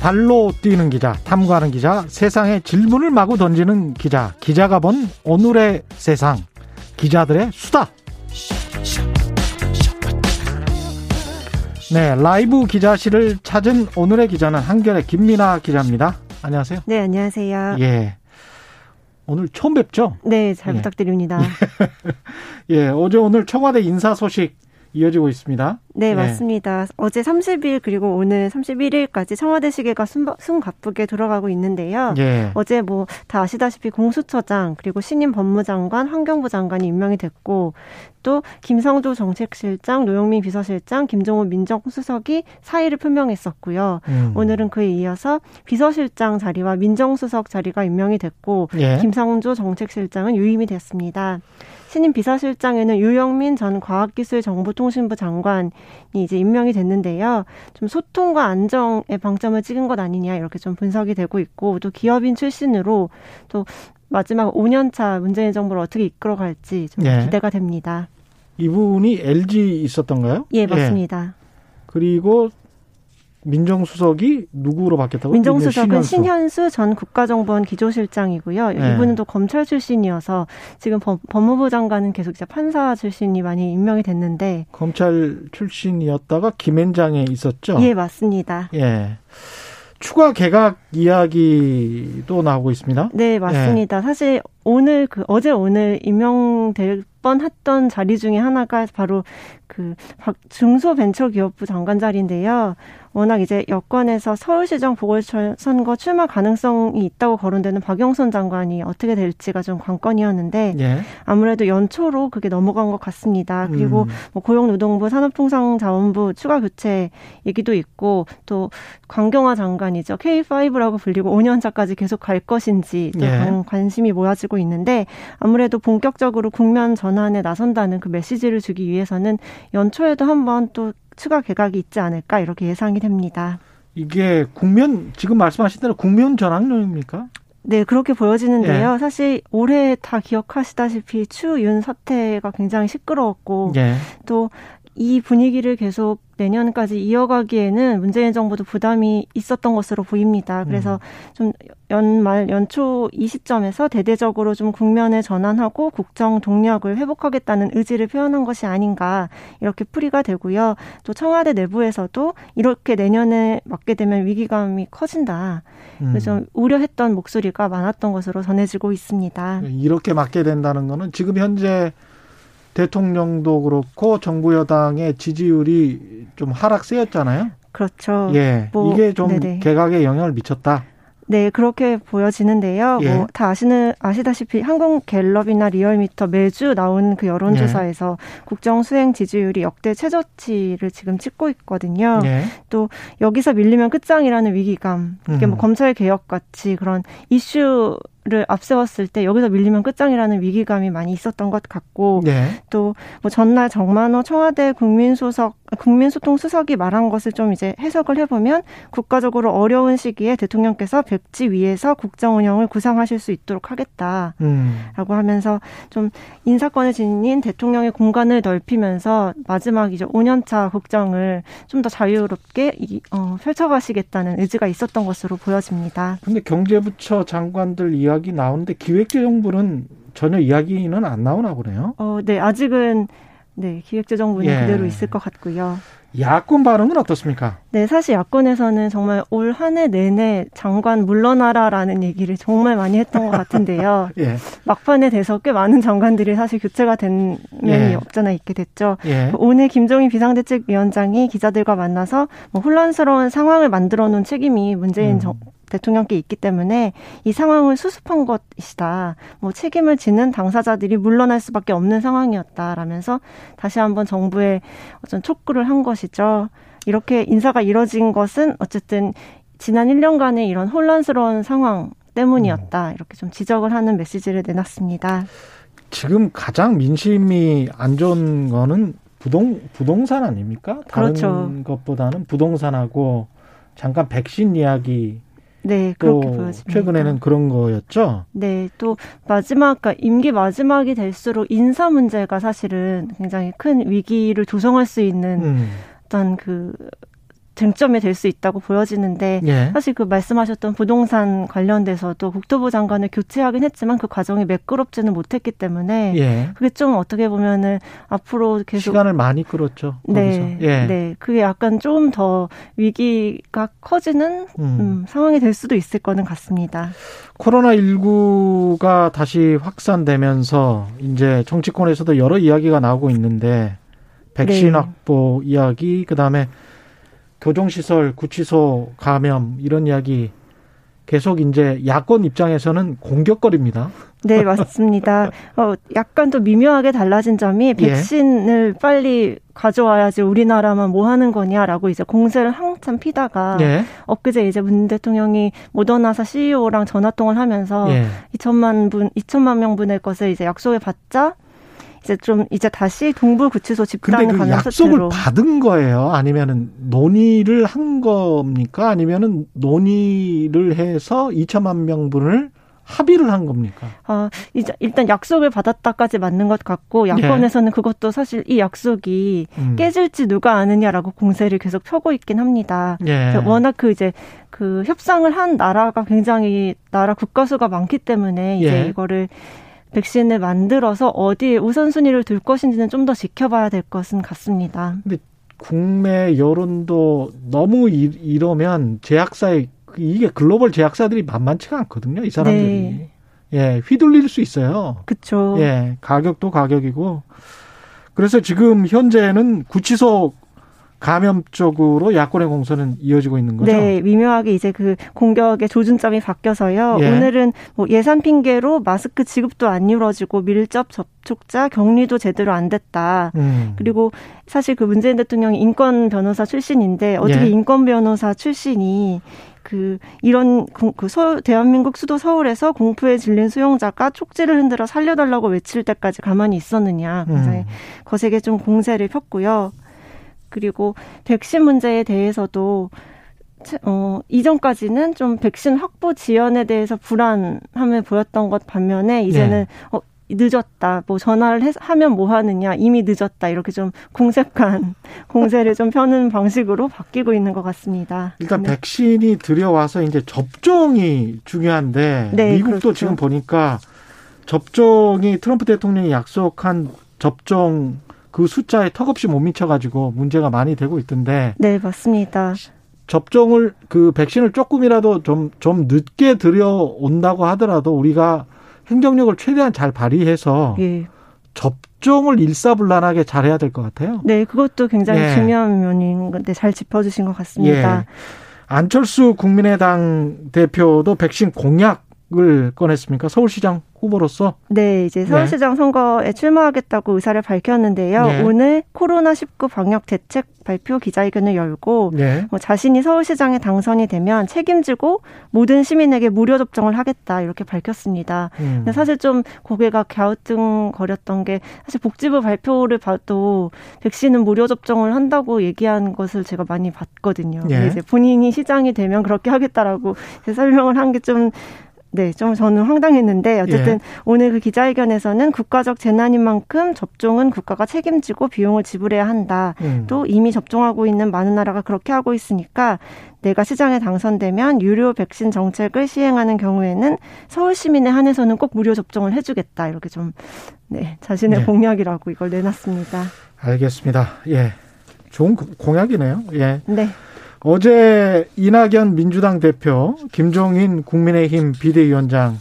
발로 뛰는 기자, 탐구하는 기자, 세상에 질문을 마구 던지는 기자, 기자가 본 오늘의 세상, 기자들의 수다. 네, 라이브 기자실을 찾은 오늘의 기자는 한결의 김민아 기자입니다. 안녕하세요. 네, 안녕하세요. 예. 오늘 처음 뵙죠? 네, 잘 예. 부탁드립니다. 예, 어제 오늘 청와대 인사 소식 이어지고 있습니다. 네, 네, 맞습니다. 어제 30일 그리고 오늘 31일까지 청와대 시계가 숨, 숨가쁘게 돌아가고 있는데요. 네. 어제 뭐 다 아시다시피 공수처장 그리고 신임 법무장관, 환경부 장관이 임명이 됐고 또 김성조 정책실장, 노영민 비서실장, 김종호 민정수석이 사의를 표명했었고요. 음. 오늘은 그에 이어서 비서실장 자리와 민정수석 자리가 임명이 됐고 예. 김성조 정책실장은 유임이 됐습니다. 신임 비서실장에는 유영민 전 과학기술정보통신부 장관 이 이제 임명이 됐는데요. 좀 소통과 안정에 방점을 찍은 것 아니냐 이렇게 좀 분석이 되고 있고 또 기업인 출신으로 또 마지막 5년차 문재인 정부를 어떻게 이끌어갈지 좀 예. 기대가 됩니다. 이분이 LG 있었던가요? 예, 맞습니다. 예. 그리고 민정수석이 누구로 바뀌었다고? 민정수석은 신현수. 전 국가정보원 기조실장이고요. 네. 이분은 또 검찰 출신이어서 지금 법, 무부 장관은 계속 이제 판사 출신이 많이 임명이 됐는데 검찰 출신이었다가 김앤장에 있었죠? 예, 맞습니다. 예. 추가 개각 이야기도 나오고 있습니다. 네, 맞습니다. 예. 사실 오늘 그 어제 오늘 임명될 뻔했던 자리 중에 하나가 바로 그 중소벤처기업부 장관 자리인데요. 워낙 이제 여권에서 서울시장 보궐 선거 출마 가능성이 있다고 거론되는 박영선 장관이 어떻게 될지가 좀 관건이었는데 예. 아무래도 연초로 그게 넘어간 것 같습니다. 그리고 음. 뭐 고용노동부 산업통상자원부 추가 교체 얘기도 있고 또 광경화 장관이죠. K5라고 불리고 5년차까지 계속 갈 것인지 예. 관심이 모아지고 있는데 아무래도 본격적으로 국면 전 환에 나선다는 그 메시지를 주기 위해서는 연초에도 한번 또 추가 개각이 있지 않을까 이렇게 예상이 됩니다. 이게 국면 지금 말씀하신 대로 국면 전환론입니까? 네, 그렇게 보여지는데요. 예. 사실 올해 다 기억하시다시피 추윤 사태가 굉장히 시끄러웠고 예. 또 이 분위기를 계속 내년까지 이어가기에는 문재인 정부도 부담이 있었던 것으로 보입니다. 그래서 음. 좀 연말 연초 이 시점에서 대대적으로 좀 국면을 전환하고 국정 동력을 회복하겠다는 의지를 표현한 것이 아닌가 이렇게 풀이가 되고요. 또 청와대 내부에서도 이렇게 내년에 맞게 되면 위기감이 커진다. 그래서 음. 우려했던 목소리가 많았던 것으로 전해지고 있습니다. 이렇게 맞게 된다는 거는 지금 현재 대통령도 그렇고 정부 여당의 지지율이 좀 하락세였잖아요. 그렇죠. 예. 뭐, 이게 좀 네네. 개각에 영향을 미쳤다. 네, 그렇게 보여지는데요. 예. 뭐다 아시는 아시다시피 한국 갤럽이나 리얼미터 매주 나온 그 여론조사에서 예. 국정 수행 지지율이 역대 최저치를 지금 찍고 있거든요. 예. 또 여기서 밀리면 끝장이라는 위기감, 이게 뭐 음. 뭐 검찰 개혁 같이 그런 이슈 를 앞세웠을 때 여기서 밀리면 끝장이라는 위기감이 많이 있었던 것 같고 네. 또뭐 전날 정만호 청와대 국민소석 국민소통 수석이 말한 것을 좀 이제 해석을 해보면 국가적으로 어려운 시기에 대통령께서 백지 위에서 국정 운영을 구상하실 수 있도록 하겠다라고 음. 하면서 좀 인사권을 지닌 대통령의 공간을 넓히면서 마지막 이제 5년차 국정을 좀 더 자유롭게 이, 어, 펼쳐가시겠다는 의지가 있었던 것으로 보여집니다. 근데 경제부처 장관들 이야기 나오는데 기획재정부는 전혀 이야기는 안 나오나 보네요. 어, 네, 아직은 네, 기획재정부는 예. 그대로 있을 것 같고요. 야권 반응은 어떻습니까? 네, 사실 야권에서는 정말 올 한 해 내내 장관 물러나라라는 얘기를 정말 많이 했던 것 같은데요. 예. 막판에 돼서 꽤 많은 장관들이 사실 교체가 된 면이 예. 없잖아 있게 됐죠. 예. 오늘 김종인 비상대책위원장이 기자들과 만나서 뭐 혼란스러운 상황을 만들어 놓은 책임이 문재인 음. 정, 대통령께 있기 때문에 이 상황을 수습한 것이다. 뭐 책임을 지는 당사자들이 물러날 수밖에 없는 상황이었다라면서 다시 한번 정부에 어떤 촉구를 한 것이죠. 이렇게 인사가 이뤄진 것은 어쨌든 지난 1년간의 이런 혼란스러운 상황 때문이었다. 이렇게 좀 지적을 하는 메시지를 내놨습니다. 지금 가장 민심이 안 좋은 거는 부동 부동산 아닙니까? 다른 그렇죠. 것보다는 부동산하고 잠깐 백신 이야기 네, 그렇게 보여집니다. 최근에는 그런 거였죠. 네, 또 마지막, 그러니까 임기 마지막이 될수록 인사 문제가 사실은 굉장히 큰 위기를 조성할 수 있는 음. 어떤 그 쟁점이 될 수 있다고 보여지는데 예. 사실 그 말씀하셨던 부동산 관련돼서도 국토부 장관을 교체하긴 했지만 그 과정이 매끄럽지는 못했기 때문에 예. 그게 좀 어떻게 보면은 앞으로 계속 시간을 많이 끌었죠. 네, 예. 네, 그게 약간 좀 더 위기가 커지는 음. 음, 상황이 될 수도 있을 거는 같습니다. 코로나 19가 다시 확산되면서 이제 정치권에서도 여러 이야기가 나오고 있는데 백신 네. 확보 이야기 그다음에 교정시설, 구치소 감염 이런 이야기 계속 이제 야권 입장에서는 공격거립니다. 네, 맞습니다. 어, 약간 또 미묘하게 달라진 점이 예. 백신을 예. 빨리 가져와야지 우리나라만 뭐 하는 거냐라고 이제 공세를 한참 피다가 예. 엊그제 이제 문 대통령이 모더나사 CEO랑 전화 통화를 하면서 예. 2천만 분, 2천만 명분의 것을 이제 약속을 받자 이제 좀 이제 다시 동부구치소 집단 근데 그 약속을 받은 거예요? 아니면은 논의를 한 겁니까? 아니면은 논의를 해서 2천만 명분을 합의를 한 겁니까? 아, 이제 일단 약속을 받았다까지 맞는 것 같고 야권에서는 예. 그것도 사실 이 약속이 음. 깨질지 누가 아느냐라고 공세를 계속 펴고 있긴 합니다. 예. 워낙 그 이제 그 협상을 한 나라가 굉장히 나라 국가수가 많기 때문에 이제 예. 이거를 백신을 만들어서 어디에 우선순위를 둘 것인지는 좀 더 지켜봐야 될 것은 같습니다. 근데 국내 여론도 너무 이러면 제약사의 이게 글로벌 제약사들이 만만치가 않거든요. 이 사람들이. 네. 예, 휘둘릴 수 있어요. 그렇죠. 예, 가격도 가격이고. 그래서 지금 현재는 구치소 감염 쪽으로 야권의 공선은 이어지고 있는 거죠? 네, 미묘하게 이제 그 공격의 조준점이 바뀌어서요. 예. 오늘은 뭐 예산 핑계로 마스크 지급도 안 이루어지고 밀접 접촉자 격리도 제대로 안 됐다. 음. 그리고 사실 그 문재인 대통령이 인권 변호사 출신인데 어떻게 예. 인권 변호사 출신이 그 이런 그 서, 대한민국 수도 서울에서 공포에 질린 수용자가 쪽지를 흔들어 살려달라고 외칠 때까지 가만히 있었느냐 굉장히 음. 거세게 좀 공세를 폈고요. 그리고 백신 문제에 대해서도 어, 이전까지는 좀 백신 확보 지연에 대해서 불안함을 보였던 것 반면에 이제는 네. 어, 늦었다. 뭐 전화를 해, 하면 뭐 하느냐. 이미 늦었다. 이렇게 좀 공색한 공세를 좀 펴는 방식으로 바뀌고 있는 것 같습니다. 일단 네. 백신이 들여와서 이제 접종이 중요한데 네, 미국도 그렇죠. 지금 보니까 접종이 트럼프 대통령이 약속한 접종 그 숫자에 턱없이 못 미쳐가지고 문제가 많이 되고 있던데. 네, 맞습니다. 접종을 그 백신을 조금이라도 좀좀 늦게 들여온다고 하더라도 우리가 행정력을 최대한 잘 발휘해서 예. 접종을 일사불란하게 잘해야 될 것 같아요. 네, 그것도 굉장히 예. 중요한 면인 건데 잘 짚어주신 것 같습니다. 예. 안철수 국민의당 대표도 백신 공약 을 꺼냈습니까? 서울시장 후보로서? 네, 이제 서울시장 네. 선거에 출마하겠다고 의사를 밝혔는데요. 네. 오늘 코로나19 방역 대책 발표 기자회견을 열고 네. 뭐 자신이 서울시장에 당선이 되면 책임지고 모든 시민에게 무료 접종을 하겠다 이렇게 밝혔습니다. 음. 근데 사실 좀 고개가 갸우뚱거렸던 게 사실 복지부 발표를 봐도 백신은 무료 접종을 한다고 얘기한 것을 제가 많이 봤거든요. 예. 이제 본인이 시장이 되면 그렇게 하겠다라고 설명을 한 게 좀 네, 좀 저는 황당했는데 어쨌든 예. 오늘 그 기자회견에서는 국가적 재난인 만큼 접종은 국가가 책임지고 비용을 지불해야 한다. 음. 또 이미 접종하고 있는 많은 나라가 그렇게 하고 있으니까 내가 시장에 당선되면 유료 백신 정책을 시행하는 경우에는 서울 시민에 한해서는 꼭 무료 접종을 해주겠다. 이렇게 좀 네, 자신의 네. 공약이라고 이걸 내놨습니다. 알겠습니다. 예. 좋은 공약이네요. 예. 네. 어제 이낙연 민주당 대표, 김종인 국민의힘 비대위원장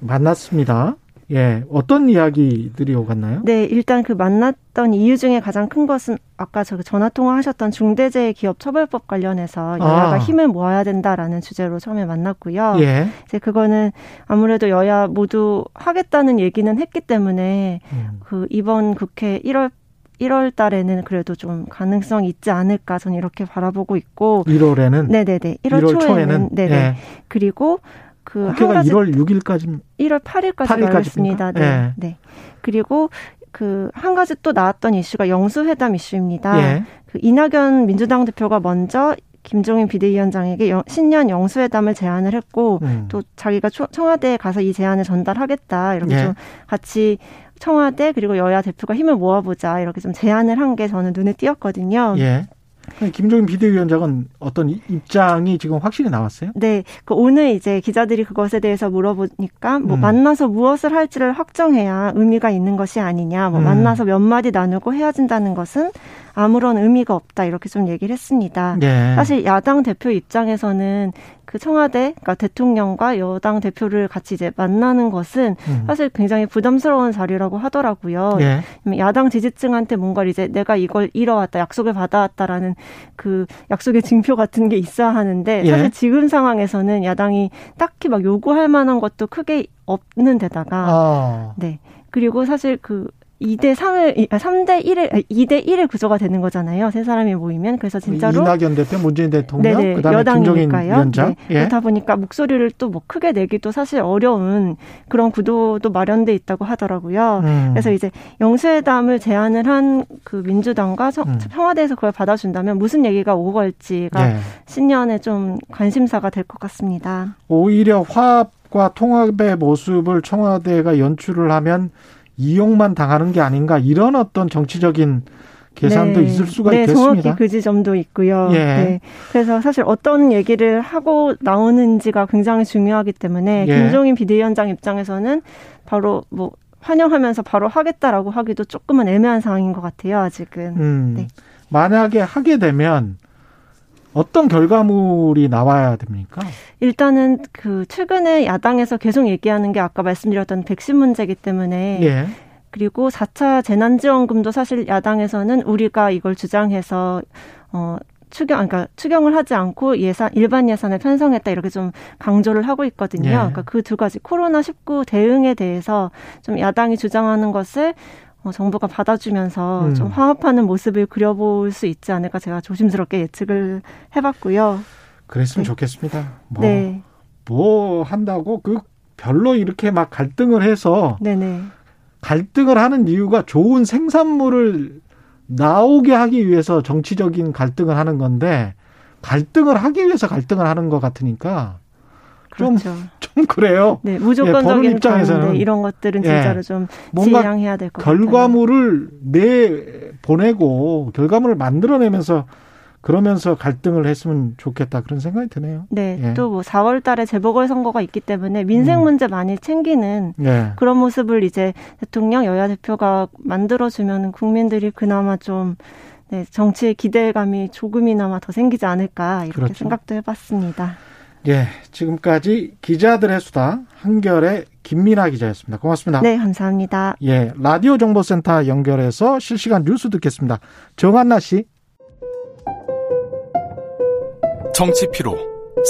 만났습니다. 예, 어떤 이야기들이 오갔나요? 네, 일단 그 만났던 이유 중에 가장 큰 것은 아까 저 전화 통화하셨던 중대재해기업처벌법 관련해서 여야가 아. 힘을 모아야 된다라는 주제로 처음에 만났고요. 예. 이제 그거는 아무래도 여야 모두 하겠다는 얘기는 했기 때문에 음. 그 이번 국회 1월 1월 달에는 그래도 좀 가능성이 있지 않을까 저는 이렇게 바라보고 있고 1월에는 네네네 1월, 1월 초에는, 초에는 네네 예. 그리고 그 국회가 1월 6일까지 1월 8일까지 8일까지입니다. 네. 예. 네. 그리고 그 한 가지 또 나왔던 이슈가 영수회담 이슈입니다. 예. 그 이낙연 민주당 대표가 먼저 김종인 비대위원장에게 신년 영수회담을 제안을 했고 음. 또 자기가 청와대에 가서 이 제안을 전달하겠다 이렇게 예. 좀 같이 청와대 그리고 여야 대표가 힘을 모아보자 이렇게 좀 제안을 한 게 저는 눈에 띄었거든요. 예. 김종인 비대위원장은 어떤 입장이 지금 확실히 나왔어요? 네, 그 오늘 이제 기자들이 그것에 대해서 물어보니까 뭐 음. 만나서 무엇을 할지를 확정해야 의미가 있는 것이 아니냐, 뭐 음. 만나서 몇 마디 나누고 헤어진다는 것은 아무런 의미가 없다 이렇게 좀 얘기를 했습니다. 네. 사실 야당 대표 입장에서는 그 청와대, 그러니까 대통령과 여당 대표를 같이 이제 만나는 것은 음. 사실 굉장히 부담스러운 자리라고 하더라고요. 네. 야당 지지층한테 뭔가 이제 내가 이걸 잃어왔다, 약속을 받아왔다라는 그 약속의 증표 같은 게 있어야 하는데 예. 사실 지금 상황에서는 야당이 딱히 막 요구할 만한 것도 크게 없는 데다가 아. 네. 그리고 사실 그 2대 3을 3대 1의 2대 1의 구조가 되는 거잖아요. 세 사람이 모이면 그래서 진짜로 이낙연 대표, 문재인 대통령, 네네, 그다음에 여당이니까요. 김종인 위원장. 네. 예. 그렇다 보니까 목소리를 또 뭐 크게 내기도 사실 어려운 그런 구도도 마련돼 있다고 하더라고요. 음. 그래서 이제 영수회담을 제안을 한 그 민주당과 음. 청와대에서 그걸 받아준다면 무슨 얘기가 오고 갈지가 예. 신년에 좀 관심사가 될 것 같습니다. 오히려 화합과 통합의 모습을 청와대가 연출을 하면 이용만 당하는 게 아닌가 이런 어떤 정치적인 계산도 네. 있을 수가 네, 있겠습니다. 정확히 그 지점도 있고요. 예. 네. 그래서 사실 어떤 얘기를 하고 나오는지가 굉장히 중요하기 때문에 예. 김종인 비대위원장 입장에서는 바로 뭐 환영하면서 바로 하겠다라고 하기도 조금은 애매한 상황인 것 같아요. 아직은. 음. 네. 만약에 하게 되면 어떤 결과물이 나와야 됩니까? 일단은 그 최근에 야당에서 계속 얘기하는 게 아까 말씀드렸던 백신 문제이기 때문에 예. 그리고 4차 재난지원금도 사실 야당에서는 우리가 이걸 주장해서 어 추경, 그러니까 추경을 하지 않고 예산, 일반 예산을 편성했다 이렇게 좀 강조를 하고 있거든요. 예. 그러니까 그 두 가지 코로나 19 대응에 대해서 좀 야당이 주장하는 것을 어, 정부가 받아주면서 음. 좀 화합하는 모습을 그려볼 수 있지 않을까 제가 조심스럽게 예측을 해봤고요. 그랬으면 네. 좋겠습니다. 뭐, 네. 뭐 한다고 그 별로 이렇게 막 갈등을 해서 네네. 갈등을 하는 이유가 좋은 생산물을 나오게 하기 위해서 정치적인 갈등을 하는 건데 갈등을 하기 위해서 갈등을 하는 것 같으니까 좀, 그렇죠. 좀 그래요. 네, 무조건적인 예, 입장에서는 이런 것들은 진짜로 예, 좀 지양해야 될 것 같아요. 결과물을 내 보내고 결과물을 만들어내면서 그러면서 갈등을 했으면 좋겠다 그런 생각이 드네요. 네, 예. 또뭐 4월 달에 재보궐 선거가 있기 때문에 민생 음. 문제 많이 챙기는 예. 그런 모습을 이제 대통령 여야 대표가 만들어 주면 국민들이 그나마 좀 네, 정치의 기대감이 조금이나마 더 생기지 않을까 이렇게 그렇죠. 생각도 해 봤습니다. 예, 지금까지 기자들의 수다 한결의 김민아 기자였습니다. 고맙습니다. 네, 감사합니다. 예, 라디오 정보센터 연결해서 실시간 뉴스 듣겠습니다. 정한나 씨. 정치 피로,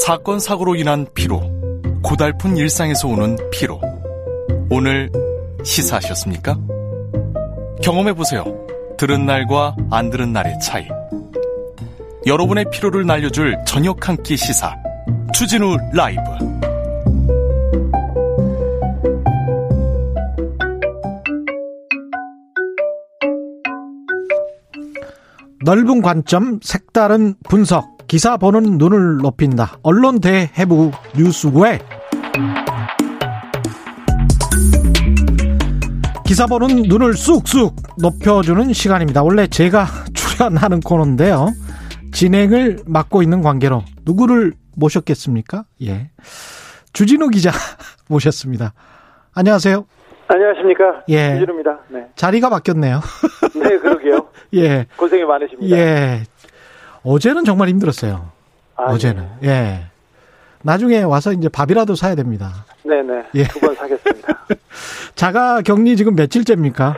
사건 사고로 인한 피로, 고달픈 일상에서 오는 피로. 오늘 시사하셨습니까? 경험해 보세요. 들은 날과 안 들은 날의 차이. 여러분의 피로를 날려줄 저녁 한 끼 시사. 추진우 라이브 넓은 관점, 색다른 분석, 기사 보는 눈을 높인다. 언론 대해부 뉴스 왜? 기사 보는 눈을 쑥쑥 높여주는 시간입니다. 원래 제가 출연하는 코너인데요. 진행을 맡고 있는 관계로 누구를 모셨겠습니까? 예. 주진우 기자 모셨습니다. 안녕하세요. 안녕하십니까. 예. 주진우입니다. 네. 자리가 바뀌었네요. 네, 그러게요. 예. 고생이 많으십니다. 예. 어제는 정말 힘들었어요. 아, 어제는. 네. 예. 나중에 와서 이제 밥이라도 사야 됩니다. 네네. 예. 두 번 사겠습니다. 자가 격리 지금 며칠째입니까?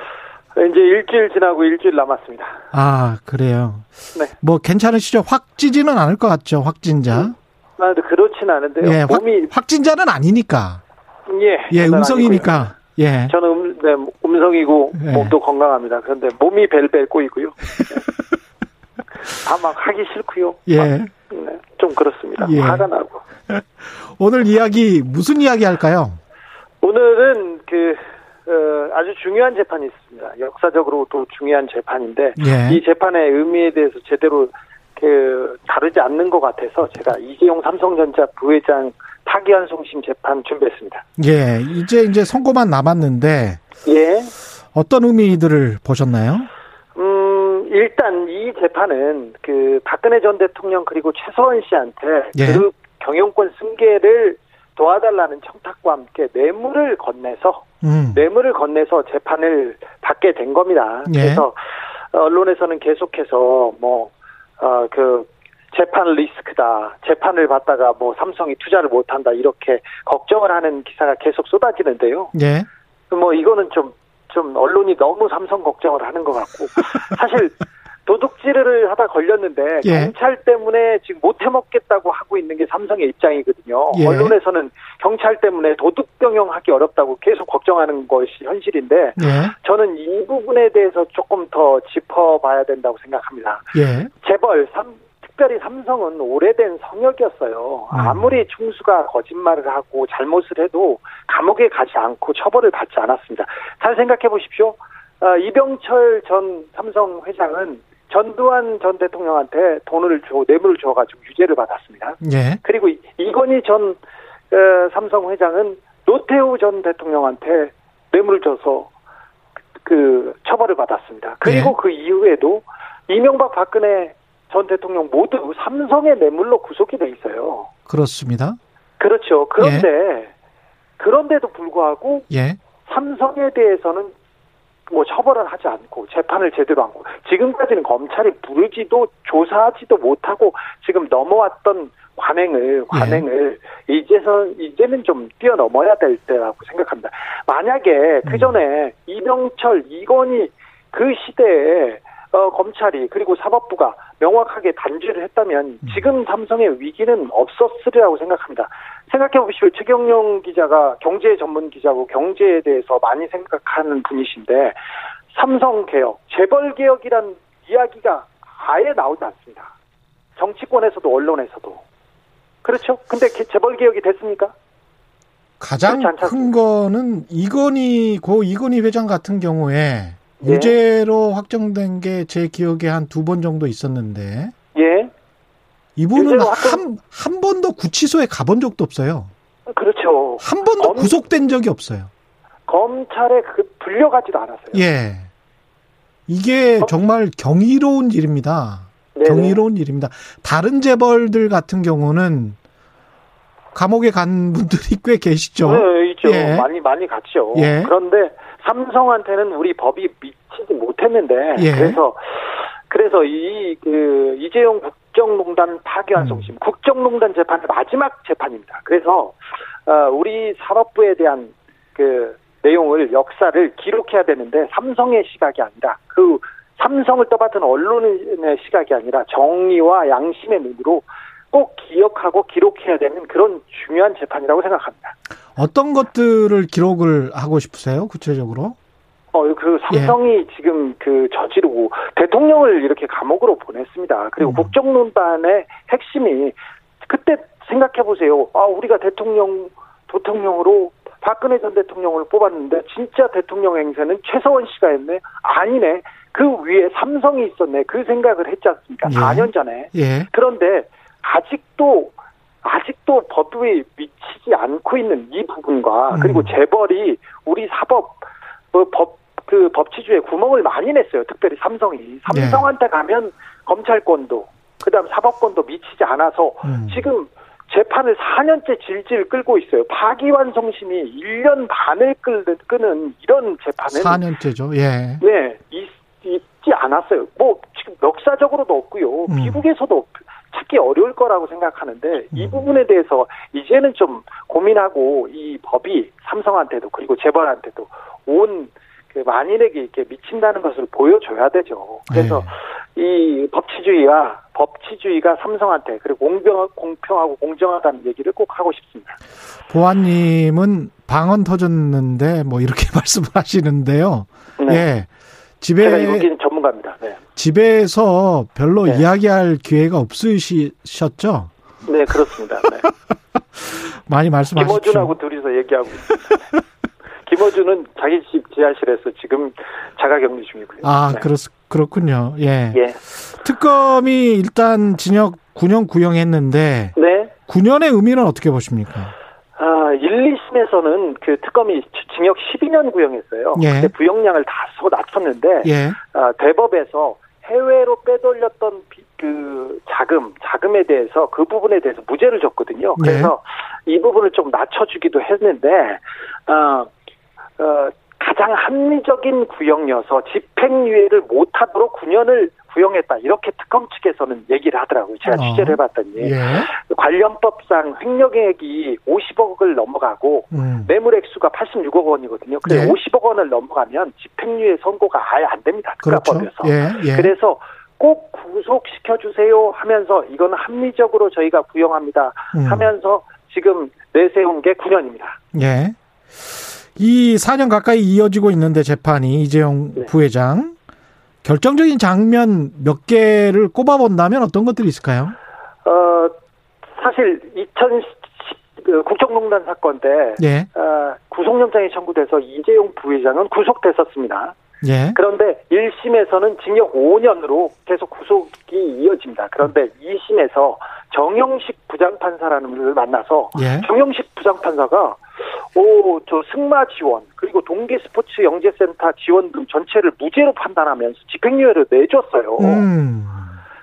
이제 일주일 지나고 일주일 남았습니다. 아, 그래요? 네. 뭐 괜찮으시죠? 확 찌지는 않을 것 같죠, 확진자? 음, 아, 그렇진 않은데요. 예, 몸이. 확, 진자는 아니니까. 예. 예, 음성이니까. 예. 저는 음, 네, 음성이고 예. 몸도 건강합니다. 그런데 몸이 벨벨 꼬이고요. 다 막 하기 싫고요. 예. 막, 네, 좀 그렇습니다. 예. 화가 나고. 오늘 이야기 무슨 이야기 할까요? 오늘은 그 어, 아주 중요한 재판이 있습니다. 역사적으로 또 중요한 재판인데 예. 이 재판의 의미에 대해서 제대로 그 다루지 않는 것 같아서 제가 이재용 삼성전자 부회장 파기환 송심 재판 준비했습니다. 예, 이제 이제 선고만 남았는데 예. 어떤 의미들을 보셨나요? 음, 일단 이 재판은 그 박근혜 전 대통령 그리고 최서원 씨한테 예. 그 경영권 승계를 도와달라는 청탁과 함께 뇌물을 건네서 음. 뇌물을 건네서 재판을 받게 된 겁니다. 예. 그래서 언론에서는 계속해서 뭐 어 그 재판 리스크다. 재판을 받다가 뭐 삼성이 투자를 못 한다. 이렇게 걱정을 하는 기사가 계속 쏟아지는데요. 예. 뭐 이거는 좀좀 언론이 너무 삼성 걱정을 하는 것 같고 사실 도둑질을 하다 걸렸는데 예. 경찰 때문에 지금 못 해먹겠다고 하고 있는 게 삼성의 입장이거든요. 예. 언론에서는 경찰 때문에 도둑병영하기 어렵다고 계속 걱정하는 것이 현실인데 예. 저는 이 부분에 대해서 조금 더 짚어봐야 된다고 생각합니다. 예. 재벌 삼, 특별히 삼성은 오래된 성역이었어요. 음. 아무리 총수가 거짓말을 하고 잘못을 해도 감옥에 가지 않고 처벌을 받지 않았습니다. 잘 생각해 보십시오. 어, 이병철 전 삼성 회장은 전두환 전 대통령한테 돈을 줘 뇌물을 줘가지고 유죄를 받았습니다. 예. 그리고 이건희 전 어, 삼성 회장은 노태우 전 대통령한테 뇌물을 줘서 그 처벌을 받았습니다. 그리고 예. 그 이후에도 이명박 박근혜 전 대통령 모두 삼성의 뇌물로 구속이 돼 있어요. 그렇습니다. 그렇죠. 그런데 예. 그런데도 불구하고 예. 삼성에 대해서는 뭐 처벌을 하지 않고 재판을 제대로 하고 지금까지는 검찰이 부르지도 조사하지도 못하고 지금 넘어왔던 관행을 관행을 예. 이제서 이제는 좀 뛰어넘어야 될 때라고 생각합니다. 만약에 그 전에 음. 이병철 이건희 그 시대에 어, 검찰이 그리고 사법부가 명확하게 단죄를 했다면 음. 지금 삼성의 위기는 없었으리라고 생각합니다. 생각해 보십시오. 최경영 기자가 경제 전문 기자고 경제에 대해서 많이 생각하는 분이신데 삼성 개혁, 재벌 개혁이란 이야기가 아예 나오지 않습니다. 정치권에서도 언론에서도 그렇죠. 근데 재벌 개혁이 됐습니까? 가장 큰 거는 이건희 고 이건희 회장 같은 경우에 예. 유죄로 확정된 게 제 기억에 한 두 번 정도 있었는데. 예. 이분은 한, 한 번도 구치소에 가본 적도 없어요. 그렇죠. 한 번도 검, 구속된 적이 없어요. 검찰에 그 불려가지도 않았어요. 예. 이게 어? 정말 경이로운 일입니다. 네네. 경이로운 일입니다. 다른 재벌들 같은 경우는 감옥에 간 분들이 꽤 계시죠. 네, 있죠. 예. 많이 많이 갔죠. 예. 그런데 삼성한테는 우리 법이 미치지 못했는데 예. 그래서 그래서 이 그 이재용 국정농단 파기환송심 음. 국정농단 재판의 마지막 재판입니다. 그래서 어 우리 사법부에 대한 그 내용을 역사를 기록해야 되는데 삼성의 시각이 아니라 그 삼성을 떠받은 언론의 시각이 아니라 정의와 양심의 눈으로 꼭 기억하고 기록해야 되는 그런 중요한 재판이라고 생각합니다. 어떤 것들을 기록을 하고 싶으세요? 구체적으로? 어, 그 삼성이 예. 지금 그 저지르고 대통령을 이렇게 감옥으로 보냈습니다. 그리고 음. 국정농단의 핵심이 그때 생각해 보세요. 아, 우리가 대통령 대통령으로 박근혜 전 대통령을 뽑았는데 진짜 대통령 행세는 최서원 씨가 했네. 아니네. 그 위에 삼성이 있었네. 그 생각을 했지 않습니까? 예. 4년 전에. 예. 그런데 아직도 아직도 법이 미치지 않고 있는 이 부분과 음. 그리고 재벌이 우리 사법 그 법 그 법치주의에 구멍을 많이 냈어요. 특별히 삼성이. 삼성한테 가면 검찰권도 그 다음 사법권도 미치지 않아서 음. 지금 재판을 4년째 질질 끌고 있어요. 파기환송심이 1년 반을 끄는 이런 재판은 4년째죠. 예. 네, 있, 지 않았어요. 뭐 지금 역사적으로도 없고요. 음. 미국에서도 찾기 어려울 거라고 생각하는데 음. 이 부분에 대해서 이제는 좀 고민하고 이 법이 삼성한테도 그리고 재벌한테도 온 그 만인에게 이렇게 미친다는 것을 보여줘야 되죠. 그래서 네. 이 법치주의와 법치주의가 삼성한테 그리고 공평, 공평하고 공정하다는 얘기를 꼭 하고 싶습니다. 보안님은 방언 터졌는데 뭐 이렇게 말씀하시는데요. 네. 예. 집에 제가 여기는 전문가입니다. 네. 집에서 별로 네. 이야기할 기회가 없으셨죠? 네, 그렇습니다. 네. 많이 말씀하십시오. 김어준하고 둘이서 얘기하고 있습니다. 김어준은 자기 집 지하실에서 지금 자가격리 중이고요. 아, 네. 그렇, 그렇군요. 예. 예. 특검이 일단 징역 9년 구형했는데. 네. 9년의 의미는 어떻게 보십니까? 아, 1, 2심에서는 그 특검이 징역 12년 구형했어요. 예. 근데 구형량을 다소 낮췄는데, 예. 아, 대법에서 해외로 빼돌렸던 그 자금, 자금에 대해서 그 부분에 대해서 무죄를 줬거든요. 예. 그래서 예. 이 부분을 좀 낮춰주기도 했는데, 어, 어, 가장 합리적인 구형이어서 집행유예를 못하도록 9년을 구형했다 이렇게 특검 측에서는 얘기를 하더라고요. 제가 어. 취재를 해봤더니 예. 관련법상 횡령액이 50억을 넘어가고 음. 매물 액수가 86억 원이거든요. 그래서 예. 50억 원을 넘어가면 집행유예 선고가 아예 안 됩니다. 특가법에서. 그렇죠. 예. 예. 그래서 꼭 구속시켜 주세요 하면서 이거는 합리적으로 저희가 구형합니다 음. 하면서 지금 내세운 게 9년입니다. 예. 이 4년 가까이 이어지고 있는데 재판이 이재용 네. 부회장 결정적인 장면 몇 개를 꼽아본다면 어떤 것들이 있을까요? 어 사실 2010그 국정농단 사건 때 예. 어, 구속영장이 청구돼서 이재용 부회장은 구속됐었습니다. 예. 그런데 1심에서는 징역 5년으로 계속 구속이 이어집니다. 그런데 2심에서 정영식 부장판사라는 분을 만나서 예. 정영식 부장판사가 오, 저 승마 지원, 그리고 동계 스포츠 영재센터 지원 등 전체를 무죄로 판단하면서 집행유예를 내줬어요. 음.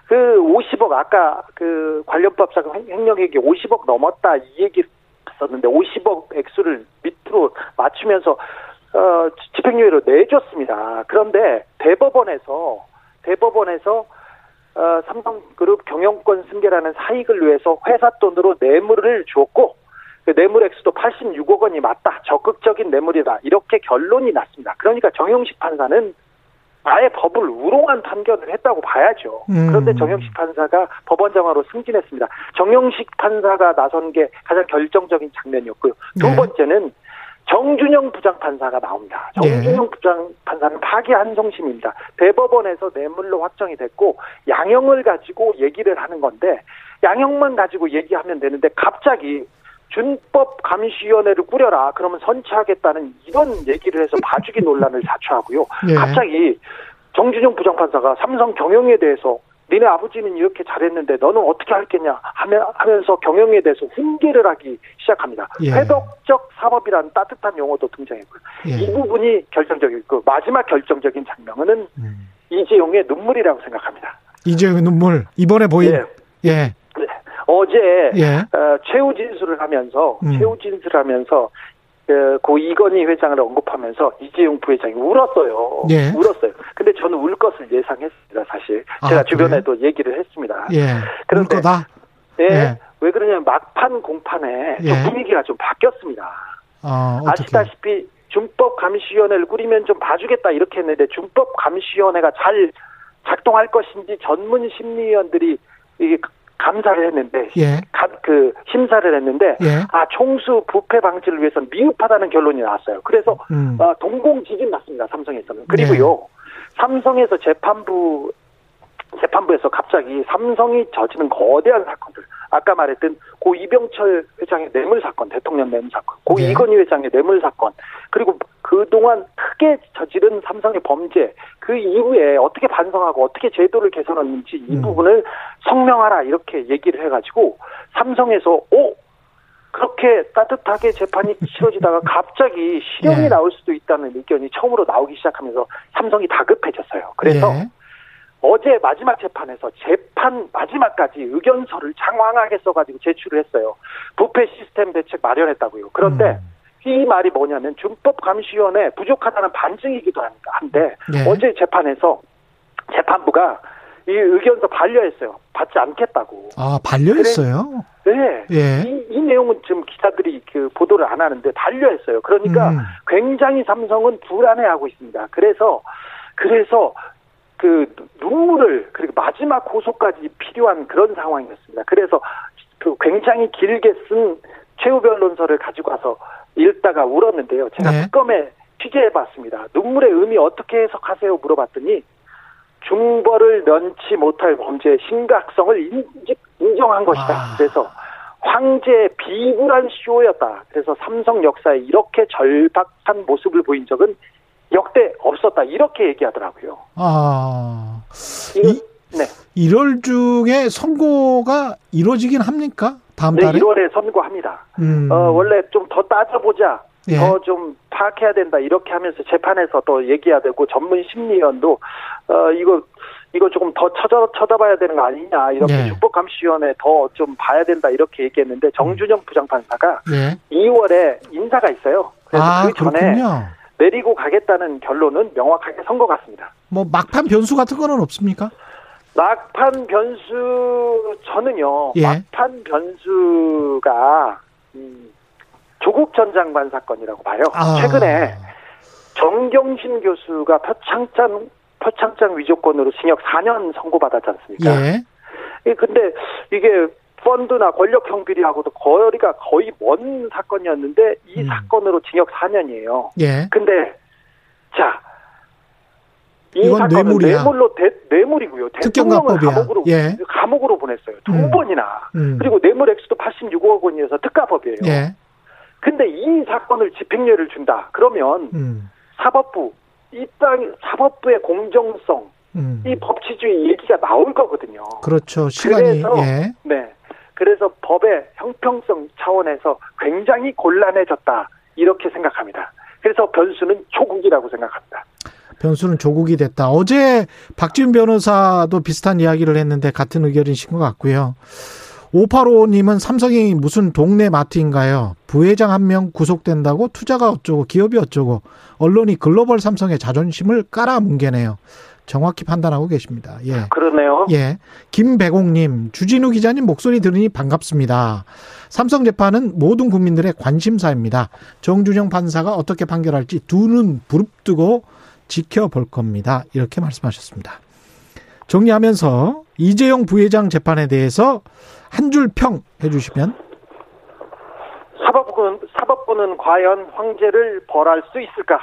그 50억, 아까 그 관련법상 횡령액이 50억 넘었다 이 얘기 썼는데 50억 액수를 밑으로 맞추면서 어, 집행유예를 내줬습니다. 그런데 대법원에서 대법원에서 어, 삼성그룹 경영권 승계라는 사익을 위해서 회사 돈으로 뇌물을 주었고 그 뇌물 액수도 86억 원이 맞다. 적극적인 뇌물이다. 이렇게 결론이 났습니다. 그러니까 정영식 판사는 아예 법을 우롱한 판결을 했다고 봐야죠. 음. 그런데 정영식 판사가 법원장으로 승진했습니다. 정영식 판사가 나선 게 가장 결정적인 장면이었고요. 두 네. 번째는 정준영 부장판사가 나옵니다. 정준영 네. 부장판사는 파기 한성심입니다. 대법원에서 뇌물로 확정이 됐고 양형을 가지고 얘기를 하는 건데 양형만 가지고 얘기하면 되는데 갑자기 준법 감시위원회를 꾸려라. 그러면 선치하겠다는 이런 얘기를 해서 봐주기 논란을 자초하고요. 네. 갑자기 정준영 부장판사가 삼성 경영에 대해서 니네 아버지는 이렇게 잘했는데 너는 어떻게 할겠냐 하면서 경영에 대해서 훈계를 하기 시작합니다. 예. 회복적 사법이라는 따뜻한 용어도 등장했고요. 예. 이 부분이 결정적이고 마지막 결정적인 장면은 음. 이재용의 눈물이라고 생각합니다. 이재용의 눈물 이번에 보인 예. 예. 어제 예. 어, 최후 진술을 하면서 음. 최후 진술하면서 그, 고 이건희 회장을 언급하면서 이재용 부회장이 울었어요. 예. 울었어요. 근데 저는 울 것을 예상했습니다, 사실. 아, 제가 아, 주변에도 얘기를 했습니다. 예. 그런데 예. 예. 왜 그러냐면 막판 공판에 예. 좀 분위기가 좀 바뀌었습니다. 아, 아시다시피 준법 감시위원회를 꾸리면 좀 봐주겠다 이렇게 했는데 준법 감시위원회가 잘 작동할 것인지 전문 심리위원들이 이게 감사를 했는데 예. 가, 그 심사를 했는데 예. 아 총수 부패 방지를 위해서는 미흡하다는 결론이 나왔어요. 그래서 음. 어, 동공 지진 났습니다. 삼성에서는 그리고요 예. 삼성에서 재판부 재판부에서 갑자기 삼성이 저지른 거대한 사건들 아까 말했던 고 이병철 회장의 뇌물 사건, 대통령 뇌물 사건, 고 네. 이건희 회장의 뇌물 사건, 그리고 그동안 크게 저지른 삼성의 범죄, 그 이후에 어떻게 반성하고 어떻게 제도를 개선했는지 이 음. 부분을 성명하라 이렇게 얘기를 해가지고 삼성에서 오 이렇게 따뜻하게 재판이 치러지다가 갑자기 실형이 예. 나올 수도 있다는 의견이 처음으로 나오기 시작하면서 삼성이 다급해졌어요. 그래서 예. 어제 마지막 재판에서 재판 마지막까지 의견서를 장황하게 써가지고 제출을 했어요. 부패 시스템 대책 마련했다고요. 그런데 음. 이 말이 뭐냐면 준법감시위원회 부족하다는 반증이기도 한데 네. 어제 재판에서 재판부가 이 의견서 반려했어요. 받지 않겠다고. 아 반려했어요? 네. 예. 이, 이, 내용은 지금 기자들이 그 보도를 안 하는데 반려했어요. 그러니까 음. 굉장히 삼성은 불안해하고 있습니다. 그래서 그래서 그 눈물을 그리고 마지막 고소까지 필요한 그런 상황이었습니다. 그래서 그 굉장히 길게 쓴 최후 변론서를 가지고 와서 읽다가 울었는데요. 제가 네. 특검에 취재해봤습니다. 눈물의 의미 어떻게 해석하세요? 물어봤더니 중벌을 면치 못할 범죄의 심각성을 인정, 한 것이다. 아. 그래서 황제의 비굴한 쇼였다. 그래서 삼성 역사에 이렇게 절박한 모습을 보인 적은 역대 없었다. 이렇게 얘기하더라고요. 아. 이, 네. 1월 중에 선고가 이루어지긴 합니까? 다음 네, 달에? 1월에 선고합니다. 음. 어, 원래 좀 더 따져보자. 예. 더좀 파악해야 된다. 이렇게 하면서 재판에서 또 얘기해야 되고 전문 심리위원도 어 이거 이거 조금 더 쳐다 쳐다봐야 되는 거 아니냐 이렇게 네. 육법감시위원회 더 좀 봐야 된다 이렇게 얘기했는데 정준영 부장판사가 네. 2월에 인사가 있어요. 그래서 아, 그 전에 그렇군요. 내리고 가겠다는 결론은 명확하게 선 것 같습니다. 뭐 막판 변수 같은 거는 없습니까? 막판 변수 저는요. 예. 막판 변수가 음, 조국 전 장관 사건이라고 봐요. 아. 최근에 정경심 교수가 표창장 표창장 위조건으로 징역 4년 선고받았지 않습니까? 예. 근데 이게 펀드나 권력형 비리하고도 거리가 거의 먼 사건이었는데 이 음. 사건으로 징역 4년이에요. 예. 근데 자, 이 사건은 뇌물이야. 뇌물로 대, 뇌물이고요. 대통령을 감옥으로 예. 감옥으로 보냈어요. 두 음. 번이나. 음. 그리고 뇌물 액수도 86억 원이어서 특가법이에요. 예. 근데 이 사건을 집행유예를 준다. 그러면 음. 사법부 이 땅 사법부의 공정성 음. 이 법치주의 얘기가 나올 거거든요. 그렇죠. 시간이 그래서, 예. 네. 그래서 법의 형평성 차원에서 굉장히 곤란해졌다. 이렇게 생각합니다. 그래서 변수는 조국이라고 생각합니다. 변수는 조국이 됐다. 어제 박지훈 변호사도 비슷한 이야기를 했는데 같은 의견이신 것 같고요. 5855님은 삼성이 무슨 동네 마트인가요? 부회장 한 명 구속된다고 투자가 어쩌고 기업이 어쩌고 언론이 글로벌 삼성의 자존심을 깔아뭉개네요. 정확히 판단하고 계십니다. 예. 그러네요. 예. 김배공님, 주진우 기자님 목소리 들으니 반갑습니다. 삼성 재판은 모든 국민들의 관심사입니다. 정준영 판사가 어떻게 판결할지 두 눈 부릅뜨고 지켜볼 겁니다. 이렇게 말씀하셨습니다. 정리하면서 이재용 부회장 재판에 대해서 한 줄 평 해주시면 사법부는 사법부는 과연 황제를 벌할 수 있을까?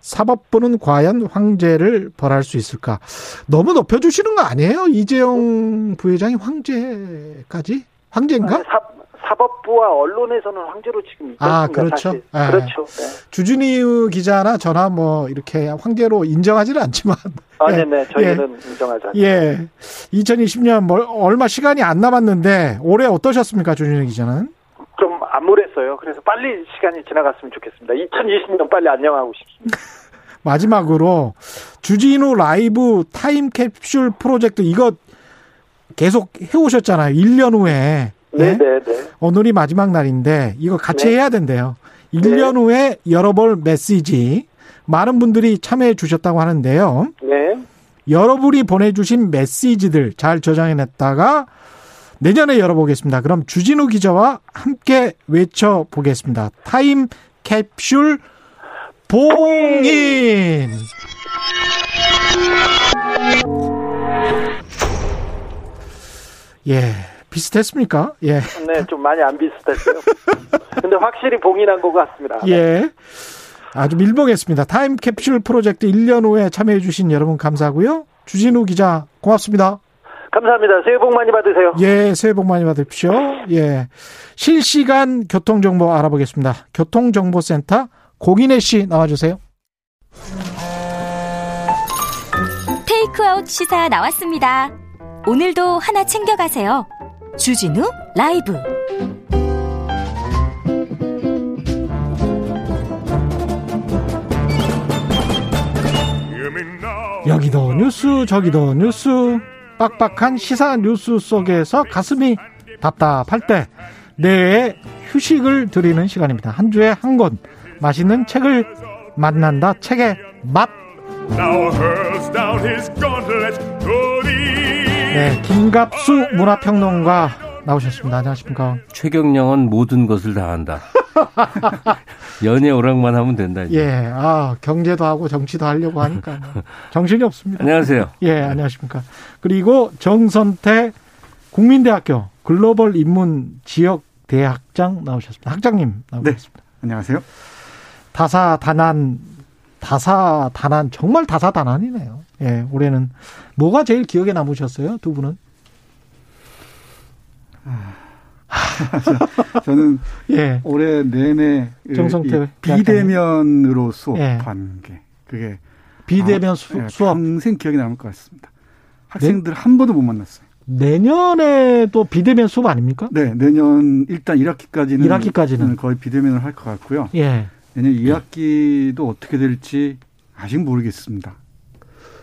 사법부는 과연 황제를 벌할 수 있을까? 너무 높여주시는 거 아니에요? 이재용 부회장이 황제까지? 황제인가? 사, 사법부와 언론에서는 황제로 지금 있습니다. 아, 그렇죠. 네. 그렇죠. 네. 주준희 기자나 저나 뭐 이렇게 황제로 인정하지는 않지만. 아, 네, 네. 저희는 예. 인정하지 않습니다. 예. 2020년 뭐 얼마 시간이 안 남았는데 올해 어떠셨습니까, 주준희 기자는? 좀 암울했어요. 그래서 빨리 시간이 지나갔으면 좋겠습니다. 2020년 빨리 안녕하고 싶습니다. 마지막으로 주진우 라이브 타임 캡슐 프로젝트 이거 계속 해오셨잖아요. 1년 후에. 네, 네, 네. 오늘이 마지막 날인데 이거 같이 네. 해야 된대요. 1년 네. 후에 열어볼 메시지 많은 분들이 참여해 주셨다고 하는데요. 네. 여러분이 보내주신 메시지들 잘 저장해놨다가 내년에 열어보겠습니다. 그럼 주진우 기자와 함께 외쳐보겠습니다. 타임 캡슐 봉인! 예. 비슷했습니까? 예. 네, 좀 많이 안 비슷했어요. 근데 확실히 봉인한 것 같습니다. 예. 아주 밀봉했습니다. 타임캡슐 프로젝트 1년 후에 참여해주신 여러분 감사하고요. 주진우 기자 고맙습니다. 감사합니다. 새해 복 많이 받으세요. 예, 새해 복 많이 받으십시오. 예. 실시간 교통정보 알아보겠습니다. 교통정보센터 고기네 씨 나와주세요. 테이크아웃 시사 나왔습니다. 오늘도 하나 챙겨가세요. 주진우 라이브. 여기도 뉴스, 저기도 뉴스. 빡빡한 시사 뉴스 속에서 가슴이 답답할 때 뇌에 휴식을 드리는 시간입니다. 한 주에 한 권 맛있는 책을 만난다 책의 맛. 네, 김갑수 문화평론가 나오셨습니다. 안녕하십니까? 최경령은 모든 것을 다 한다. 연애 오락만 하면 된다. 이제. 예, 아 경제도 하고 정치도 하려고 하니까 뭐 정신이 없습니다. 안녕하세요. 예, 안녕하십니까. 그리고 정선태 국민대학교 글로벌 인문 지역 대학장 나오셨습니다. 학장님 나오셨습니다. 네, 안녕하세요. 다사다난 다사다난 정말 다사다난이네요. 예, 올해는 뭐가 제일 기억에 남으셨어요, 두 분은? 저는 예. 올해 내내 정성태 비대면으로 수업한 예. 게 그게 비대면 아, 수, 예, 수업 평생 기억에 남을 것 같습니다. 학생들 네? 한 번도 못 만났어요. 내년에도 비대면 수업 아닙니까? 네, 내년 일단 1학기까지는 1학기까지는 거의 비대면을 할 것 같고요. 예. 내년 2학기도 어떻게 될지 아직 모르겠습니다.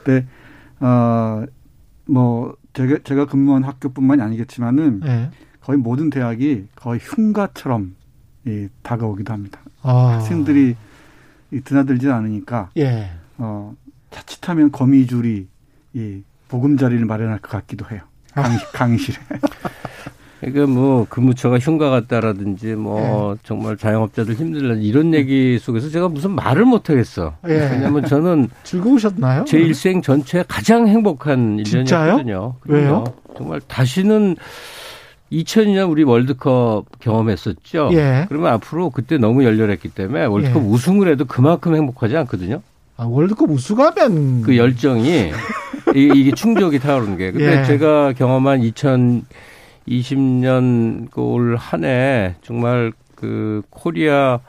근데 어 뭐 제가 제가 근무한 학교뿐만이 아니겠지만은 예. 거의 모든 대학이 거의 흉가처럼 이, 다가오기도 합니다. 아. 학생들이 이, 드나들지 않으니까 예. 어, 자칫하면 거미줄이 이 보금자리를 마련할 것 같기도 해요. 강의, 강의실에. 그러니까 뭐 근무처가 흉가 같다라든지 뭐 예. 정말 자영업자들 힘들다 이런 얘기 속에서 제가 무슨 말을 못 하겠어. 예. 왜냐하면 저는 즐거우셨나요? 제 일생 전체 가장 행복한 일년이었거든요. 왜요? 정말 다시는 2002년 우리 월드컵 경험했었죠. 예. 그러면 앞으로 그때 너무 열렬했기 때문에 월드컵 예. 우승을 해도 그만큼 행복하지 않거든요. 아, 월드컵 우승하면 그 열정이 이 게 충족이 타오르는 게. 근데 예. 제가 경험한 2020년 그올한 해 정말 그 코리아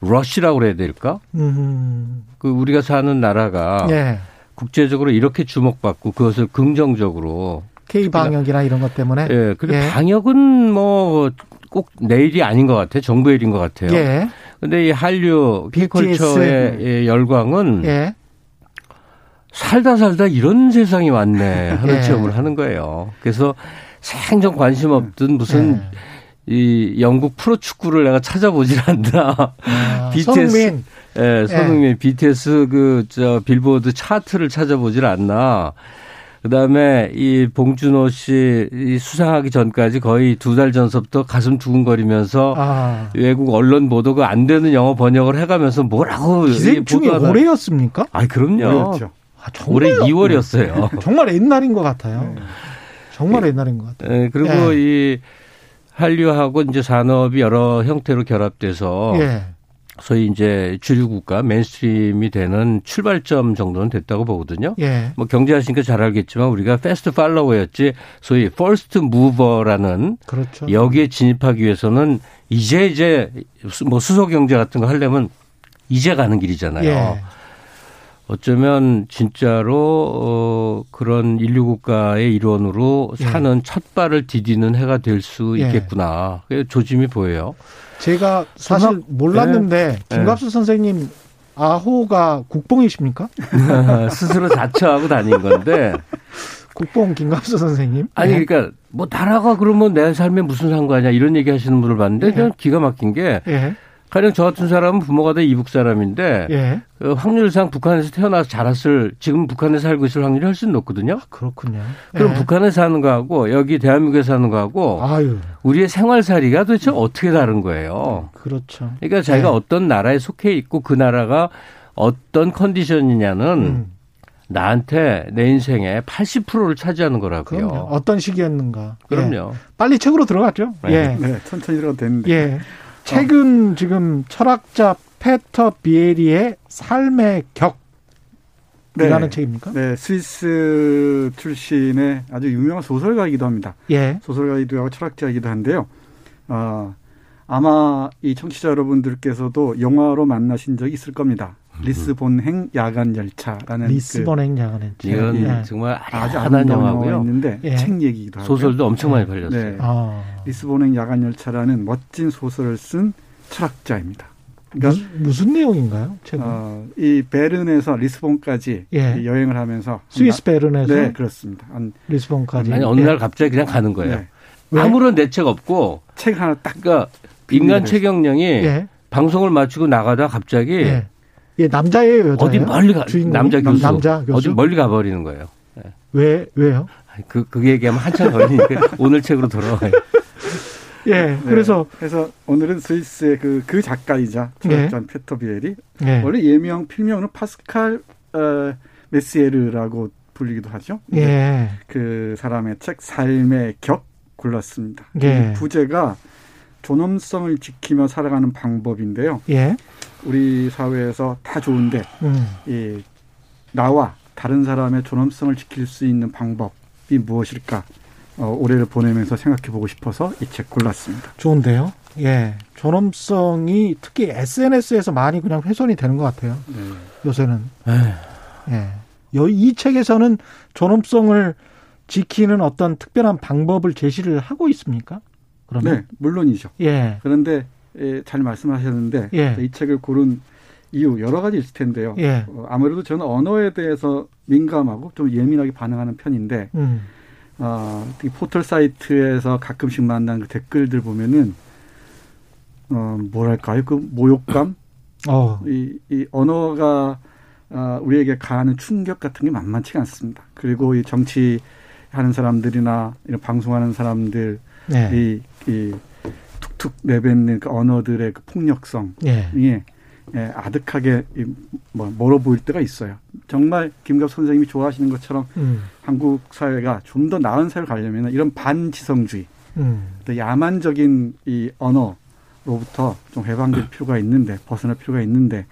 러시라고 그래야 될까? 음. 그 우리가 사는 나라가 예. 국제적으로 이렇게 주목받고 그것을 긍정적으로 K 방역이나 이런 것 때문에. 예. 그리고 예. 방역은 뭐 꼭 내일이 아닌 것 같아요. 정부의 일인 것 같아요. 예. 근데 이 한류 피컬처의 예, 열광은 예. 살다 살다 이런 세상이 왔네 하는 예. 체험을 하는 거예요. 그래서 생전 관심 없던 무슨 예. 이 영국 프로 축구를 내가 찾아보질 않나. 아, BTS, 손흥민. 예, 손흥민 예. BTS 그 저 빌보드 차트를 찾아보질 않나. 그다음에 이 봉준호 씨이 수상하기 전까지 거의 두 달 전서부터 가슴 두근거리면서 아. 외국 언론 보도가 안 되는 영어 번역을 해가면서 뭐라고 기생충이 올해였습니까? 아, 그럼요. 아, 올해 2월이었어요. 정말 옛날인 것 같아요. 네. 정말 옛날인 것 같아요. 네, 그리고 예. 이 한류하고 이제 산업이 여러 형태로 결합돼서 예. 소위 이제 주류 국가 mainstream이 되는 출발점 정도는 됐다고 보거든요. 예. 뭐 경제하시니까 잘 알겠지만 우리가 fast follower였지 소위 first mover라는 그렇죠. 여기에 진입하기 위해서는 이제 이제 뭐 수소 경제 같은 거 하려면 이제 가는 길이잖아요. 예. 어쩌면 진짜로 어 그런 일류 국가의 일원으로 예. 사는 예. 첫 발을 디디는 해가 될수 예. 있겠구나. 예. 조짐이 보여요. 제가 사실 몰랐는데 네. 김갑수 선생님 아호가 국뽕이십니까? 스스로 자처하고 다닌 건데. 국뽕 김갑수 선생님. 아니 네. 그러니까 뭐 나라가 그러면 내 삶에 무슨 상관이냐 이런 얘기 하시는 분을 봤는데 네. 기가 막힌 게 네. 가령 저 같은 사람은 부모가 다 이북 사람인데 예. 그 확률상 북한에서 태어나서 자랐을 지금 북한에 살고 있을 확률이 훨씬 높거든요. 아, 그렇군요. 그럼 예. 북한에 사는 거하고 여기 대한민국에 사는 거하고 아유. 우리의 생활살이가 도대체 어떻게 다른 거예요. 그렇죠. 그러니까 자기가 예. 어떤 나라에 속해 있고 그 나라가 어떤 컨디션이냐는 음. 나한테 내 인생의 80%를 차지하는 거라고요. 그럼요. 어떤 시기였는가. 그럼요. 예. 빨리 책으로 들어갔죠. 네. 예. 네, 천천히 들어가도 되는데. 예. 최근 지금 철학자 페터 비에리의 삶의 격 이라는 네. 책입니까? 네, 스위스 출신의 아주 유명한 소설가이기도 합니다. 예. 소설가이기도 하고 철학자이기도 한데요. 어, 아마 이 청취자 여러분들께서도 영화로 만나신 적이 있을 겁니다. 리스본행 야간 열차라는 리스본행 그 야간 열차. 이건 예. 정말 아주 아름다운 영화고요. 있는데 예. 책 얘기기도 하고 소설도 엄청 많이 네. 팔렸어요. 네. 아. 리스본행 야간 열차라는 멋진 소설을 쓴 철학자입니다. 그러니까 무슨, 무슨 내용인가요? 어, 이 베른에서 리스본까지 예. 여행을 하면서 스위스 베른에서 네 그렇습니다. 한 리스본까지 아니 어느 날 갑자기 그냥 가는 거예요. 네. 아무런 대책 없고 책 하나 딱 그러니까 인간 최경령이 예. 방송을 마치고 나가다 갑자기 예. 예 남자예요 여자예요? 어디 멀리 가 주인공이? 남자 교수 남자 교수 어디 멀리 가 버리는 거예요. 예. 왜 왜요? 그, 그 얘기하면 한참 걸리니까 오늘 책으로 돌아와요. 예, 네. 그래서 그래서 오늘은 스위스의 그, 그 작가이자 철학자 네. 페터 비엘이 네. 원래 예명 필명은 파스칼 어, 메시에르라고 불리기도 하죠. 예. 그 사람의 책 삶의 격 골랐습니다. 예. 부제가 존엄성을 지키며 살아가는 방법인데요. 예. 우리 사회에서 다 좋은데 음. 이 나와 다른 사람의 존엄성을 지킬 수 있는 방법이 무엇일까? 어, 올해를 보내면서 생각해 보고 싶어서 이 책 골랐습니다. 좋은데요? 예. 존엄성이 특히 SNS에서 많이 그냥 훼손이 되는 것 같아요. 네. 요새는. 예. 이 책에서는 존엄성을 지키는 어떤 특별한 방법을 제시를 하고 있습니까? 그러면? 네, 물론이죠. 예. 그런데 예, 잘 말씀하셨는데 예. 이 책을 고른 이유 여러 가지 있을 텐데요. 예. 어, 아무래도 저는 언어에 대해서 민감하고 좀 예민하게 반응하는 편인데 음. 어, 포털 사이트에서 가끔씩 만나는 그 댓글들 보면은 어, 뭐랄까요? 그 모욕감? 어. 이, 이 언어가 어, 우리에게 가하는 충격 같은 게 만만치가 않습니다. 그리고 이 정치 하는 사람들이나 이런 방송하는 사람들 네. 이, 이 툭툭 내뱉는 그 언어들의 그 폭력성이 네. 예, 아득하게 뭐 멀어 보일 때가 있어요. 정말 김갑 선생님이 좋아하시는 것처럼 음. 한국 사회가 좀 더 나은 사회를 가려면 이런 반지성주의, 음. 또 야만적인 이 언어로부터 좀 해방될 필요가 있는데 벗어날 필요가 있는데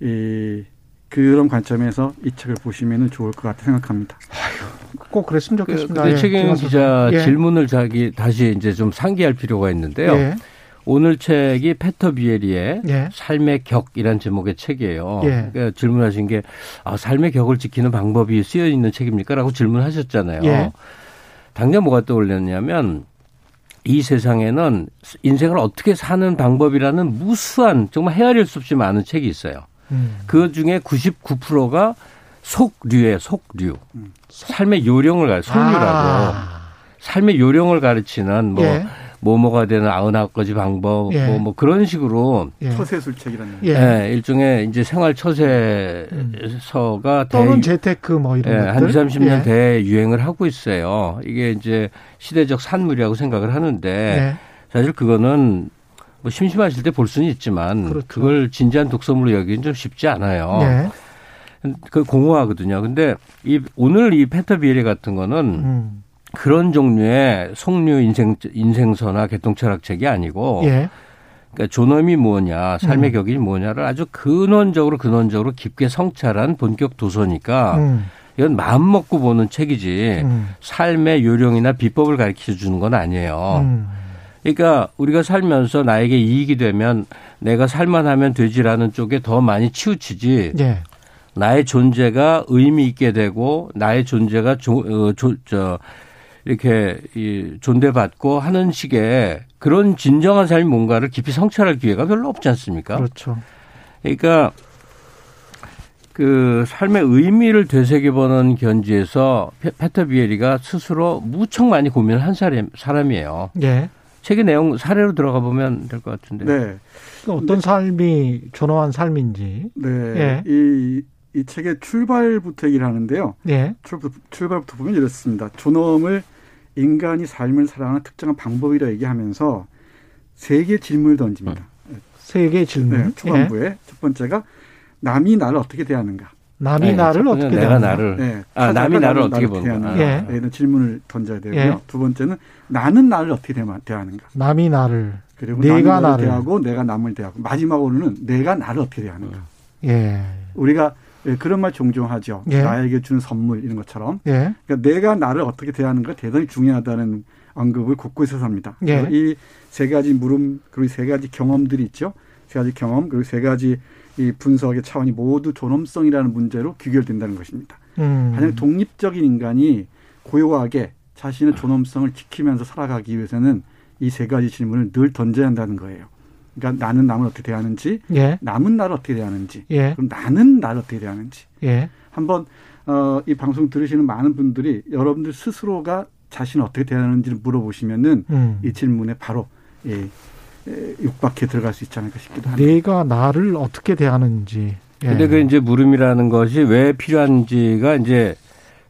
이 그런 관점에서 이 책을 보시면 좋을 것 같아 생각합니다. 아유, 꼭 그랬으면 좋겠습니다. 그, 예, 최경 기자 예. 질문을 자기 다시 이제 좀 상기할 필요가 있는데요. 예. 오늘 책이 페터 비에리의 예. 삶의 격이란 제목의 책이에요. 예. 그러니까 질문하신 게 아, 삶의 격을 지키는 방법이 쓰여 있는 책입니까?라고 질문하셨잖아요. 예. 당장 뭐가 떠올렸냐면 이 세상에는 인생을 어떻게 사는 방법이라는 무수한 정말 헤아릴 수 없이 많은 책이 있어요. 음. 그 중에 99%가 속류에 속류. 음. 삶의 요령을 가르 속류라고. 아. 삶의 요령을 가르치는 뭐 예. 뭐뭐가 되는 아흔아홉 가지 방법 예. 뭐, 뭐 그런 식으로 예. 처세술책이라는 예. 예. 일종의 이제 생활 처세서가 음. 또는 재테크 뭐 이런 예, 한 2, 30년 예. 대 유행을 하고 있어요. 이게 이제 시대적 산물이라고 생각을 하는데 예. 사실 그거는 뭐 심심하실 때 볼 수는 있지만 그렇죠. 그걸 진지한 독서물로 여기는 좀 쉽지 않아요. 네. 그 공허하거든요. 근데 이 오늘 이 페터 비에리 같은 거는 음. 그런 종류의 속류 인생 인생서나 개통 철학 책이 아니고 예. 그러니까 존엄이 뭐냐, 삶의 음. 격이 뭐냐를 아주 근원적으로 근원적으로 깊게 성찰한 본격 도서니까 음. 이건 마음 먹고 보는 책이지 음. 삶의 요령이나 비법을 가르쳐 주는 건 아니에요. 음. 그러니까 우리가 살면서 나에게 이익이 되면 내가 살만하면 되지라는 쪽에 더 많이 치우치지. 예. 나의 존재가 의미 있게 되고 나의 존재가 조, 어, 조, 저 이렇게 이 존대받고 하는 식의 그런 진정한 삶이 뭔가를 깊이 성찰할 기회가 별로 없지 않습니까? 그렇죠. 그러니까 그 삶의 의미를 되새겨보는 견지에서 페터 비에리가 스스로 무척 많이 고민을 한 사람이에요. 예. 책의 내용 사례로 들어가 보면 될 것 같은데. 네. 어떤 삶이 존엄한 삶인지. 네. 예. 이, 이 책의 출발부터 얘기를 하는데요. 예. 출발, 출발부터 보면 이렇습니다. 존엄을 인간이 삶을 살아가는 특정한 방법이라 얘기하면서 세 개의 질문을 던집니다. 세 개의 질문. 네, 초반부에 예. 첫 번째가 남이 나를 어떻게 대하는가. 남이 네, 나를 어떻게 내가 대하는가. 나를 네, 아, 남이 나를 어떻게 보는가. 예. 네, 이런 질문을 던져야 되고요. 예. 두 번째는 나는 나를 어떻게 대하는가. 남이 나를 그리고 내가 나를 대하고 내가 남을 대하고 마지막으로는 내가 나를 어떻게 대하는가. 예. 우리가 예, 그런 말 종종 하죠. 예. 나에게 주는 선물 이런 것처럼. 예. 그러니까 내가 나를 어떻게 대하는가 대단히 중요하다는 언급을 곳곳에서 합니다. 예. 이세 가지 물음 그리고 세 가지 경험들이 있죠. 세 가지 경험 그리고 세 가지 이 분석의 차원이 모두 존엄성이라는 문제로 귀결된다는 것입니다. 음. 가장 독립적인 인간이 고요하게 자신의 존엄성을 지키면서 살아가기 위해서는 이 세 가지 질문을 늘 던져야 한다는 거예요. 그러니까 나는 남을 어떻게 대하는지, 예. 남은 나를 어떻게 대하는지, 예. 그럼 나는 나를 어떻게 대하는지. 예. 한번 어, 이 방송 들으시는 많은 분들이 여러분들 스스로가 자신을 어떻게 대하는지를 물어보시면은 음. 이 질문에 바로 예, 예, 육박해 들어갈 수 있지 않을까 싶기도 합니다. 내가 나를 어떻게 대하는지. 예. 근데 그 이제 물음이라는 것이 왜 필요한지가 이제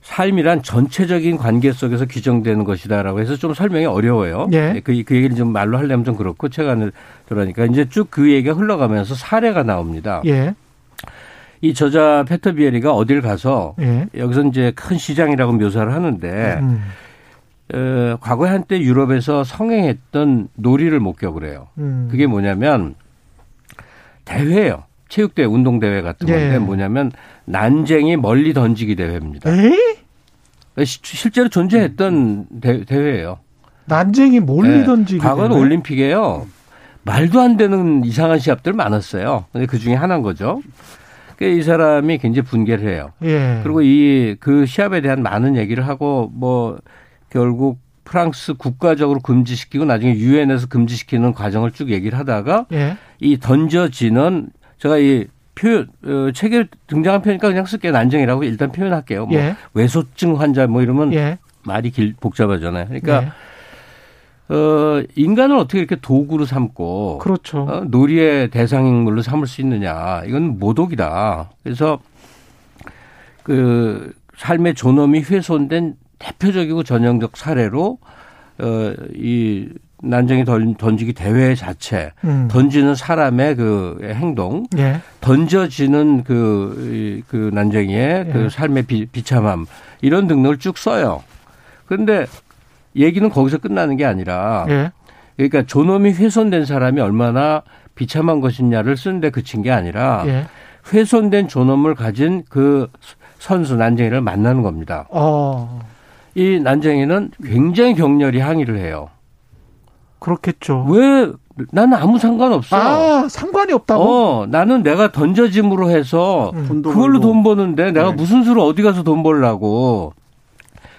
삶이란 전체적인 관계 속에서 규정되는 것이다라고 해서 좀 설명이 어려워요. 예. 그, 그 얘기를 좀 말로 하려면 좀 그렇고 책안을 들어니까 이제 쭉 그 얘기가 흘러가면서 사례가 나옵니다. 예. 이 저자 페터 비에리가 어딜 가서 예. 여기서 이제 큰 시장이라고 묘사를 하는데 음. 어, 과거에 한때 유럽에서 성행했던 놀이를 목격을 해요. 음. 그게 뭐냐면 대회예요. 체육대회, 운동대회 같은 예. 건데 뭐냐면 난쟁이 멀리 던지기 대회입니다. 에이? 실제로 존재했던 대, 회예요 난쟁이 멀리 네. 던지기 과거는? 올림픽에요. 말도 안 되는 이상한 시합들 많았어요. 근데 그 중에 하나인 거죠. 이 사람이 굉장히 분개를 해요. 예. 그리고 이 그 시합에 대한 많은 얘기를 하고 뭐 결국 프랑스 국가적으로 금지시키고 나중에 유엔에서 금지시키는 과정을 쭉 얘기를 하다가 예. 이 던져지는 제가 이 표현 어, 책에 등장한 표현이니까 그냥 쓸게 난정이라고 일단 표현할게요. 뭐 예. 외소증 환자 뭐 이러면 예. 말이 길 복잡하잖아요. 그러니까 예. 어 인간을 어떻게 이렇게 도구로 삼고 그렇죠. 어, 놀이의 대상인물로 삼을 수 있느냐 이건 모독이다. 그래서 그 삶의 존엄이 훼손된 대표적이고 전형적 사례로 어 이 난쟁이 던지기 대회 자체, 음. 던지는 사람의 그 행동, 예. 던져지는 그, 그 난쟁이의 그 예. 그 삶의 비, 비참함, 이런 등등을 쭉 써요. 그런데 얘기는 거기서 끝나는 게 아니라, 예. 그러니까 존엄이 훼손된 사람이 얼마나 비참한 것이냐를 쓰는데 그친 게 아니라, 예. 훼손된 존엄을 가진 그 선수 난쟁이를 만나는 겁니다. 어. 이 난쟁이는 굉장히 격렬히 항의를 해요. 그렇겠죠. 왜 나는 아무 상관없어. 아, 상관이 없다고? 어, 나는 내가 던져짐으로 해서 음. 그걸로 돈 버는데 내가 네. 무슨 수로 어디 가서 돈 벌라고.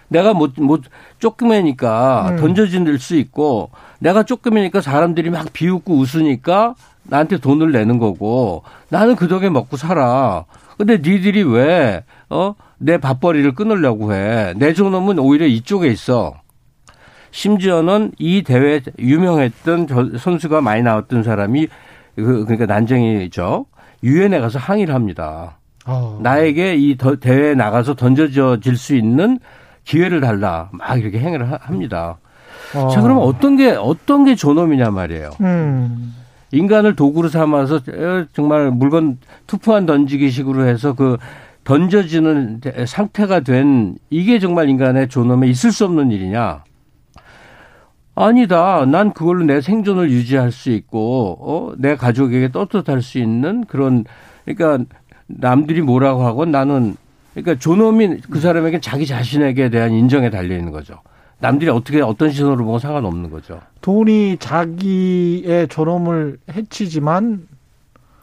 내가 뭐, 뭐, 조금이니까 음. 던져질 수 있고, 내가 조금이니까 사람들이 막 비웃고 웃으니까 나한테 돈을 내는 거고, 나는 그 덕에 먹고 살아. 근데 니들이 왜, 어, 내 밥벌이를 끊으려고 해. 내 존엄은 오히려 이쪽에 있어. 심지어는 이 대회 유명했던 선수가 많이 나왔던 사람이 그, 그러니까 난쟁이죠. 유엔에 가서 항의를 합니다. 어. 나에게 이 대회에 나가서 던져질 수 있는 기회를 달라. 막 이렇게 행위를 합니다. 어. 자, 그러면 어떤 게, 어떤 게 존엄이냐 말이에요. 음. 인간을 도구로 삼아서 정말 물건 투포한 던지기 식으로 해서 그 던져지는 상태가 된 이게 정말 인간의 존엄에 있을 수 없는 일이냐. 아니다. 난 그걸로 내 생존을 유지할 수 있고, 어, 내 가족에게 떳떳할 수 있는 그런, 그러니까 남들이 뭐라고 하고 나는, 그러니까 존엄이 그 사람에게 자기 자신에게 대한 인정에 달려 있는 거죠. 남들이 어떻게 어떤 시선으로 보고 상관없는 거죠. 돈이 자기의 존엄을 해치지만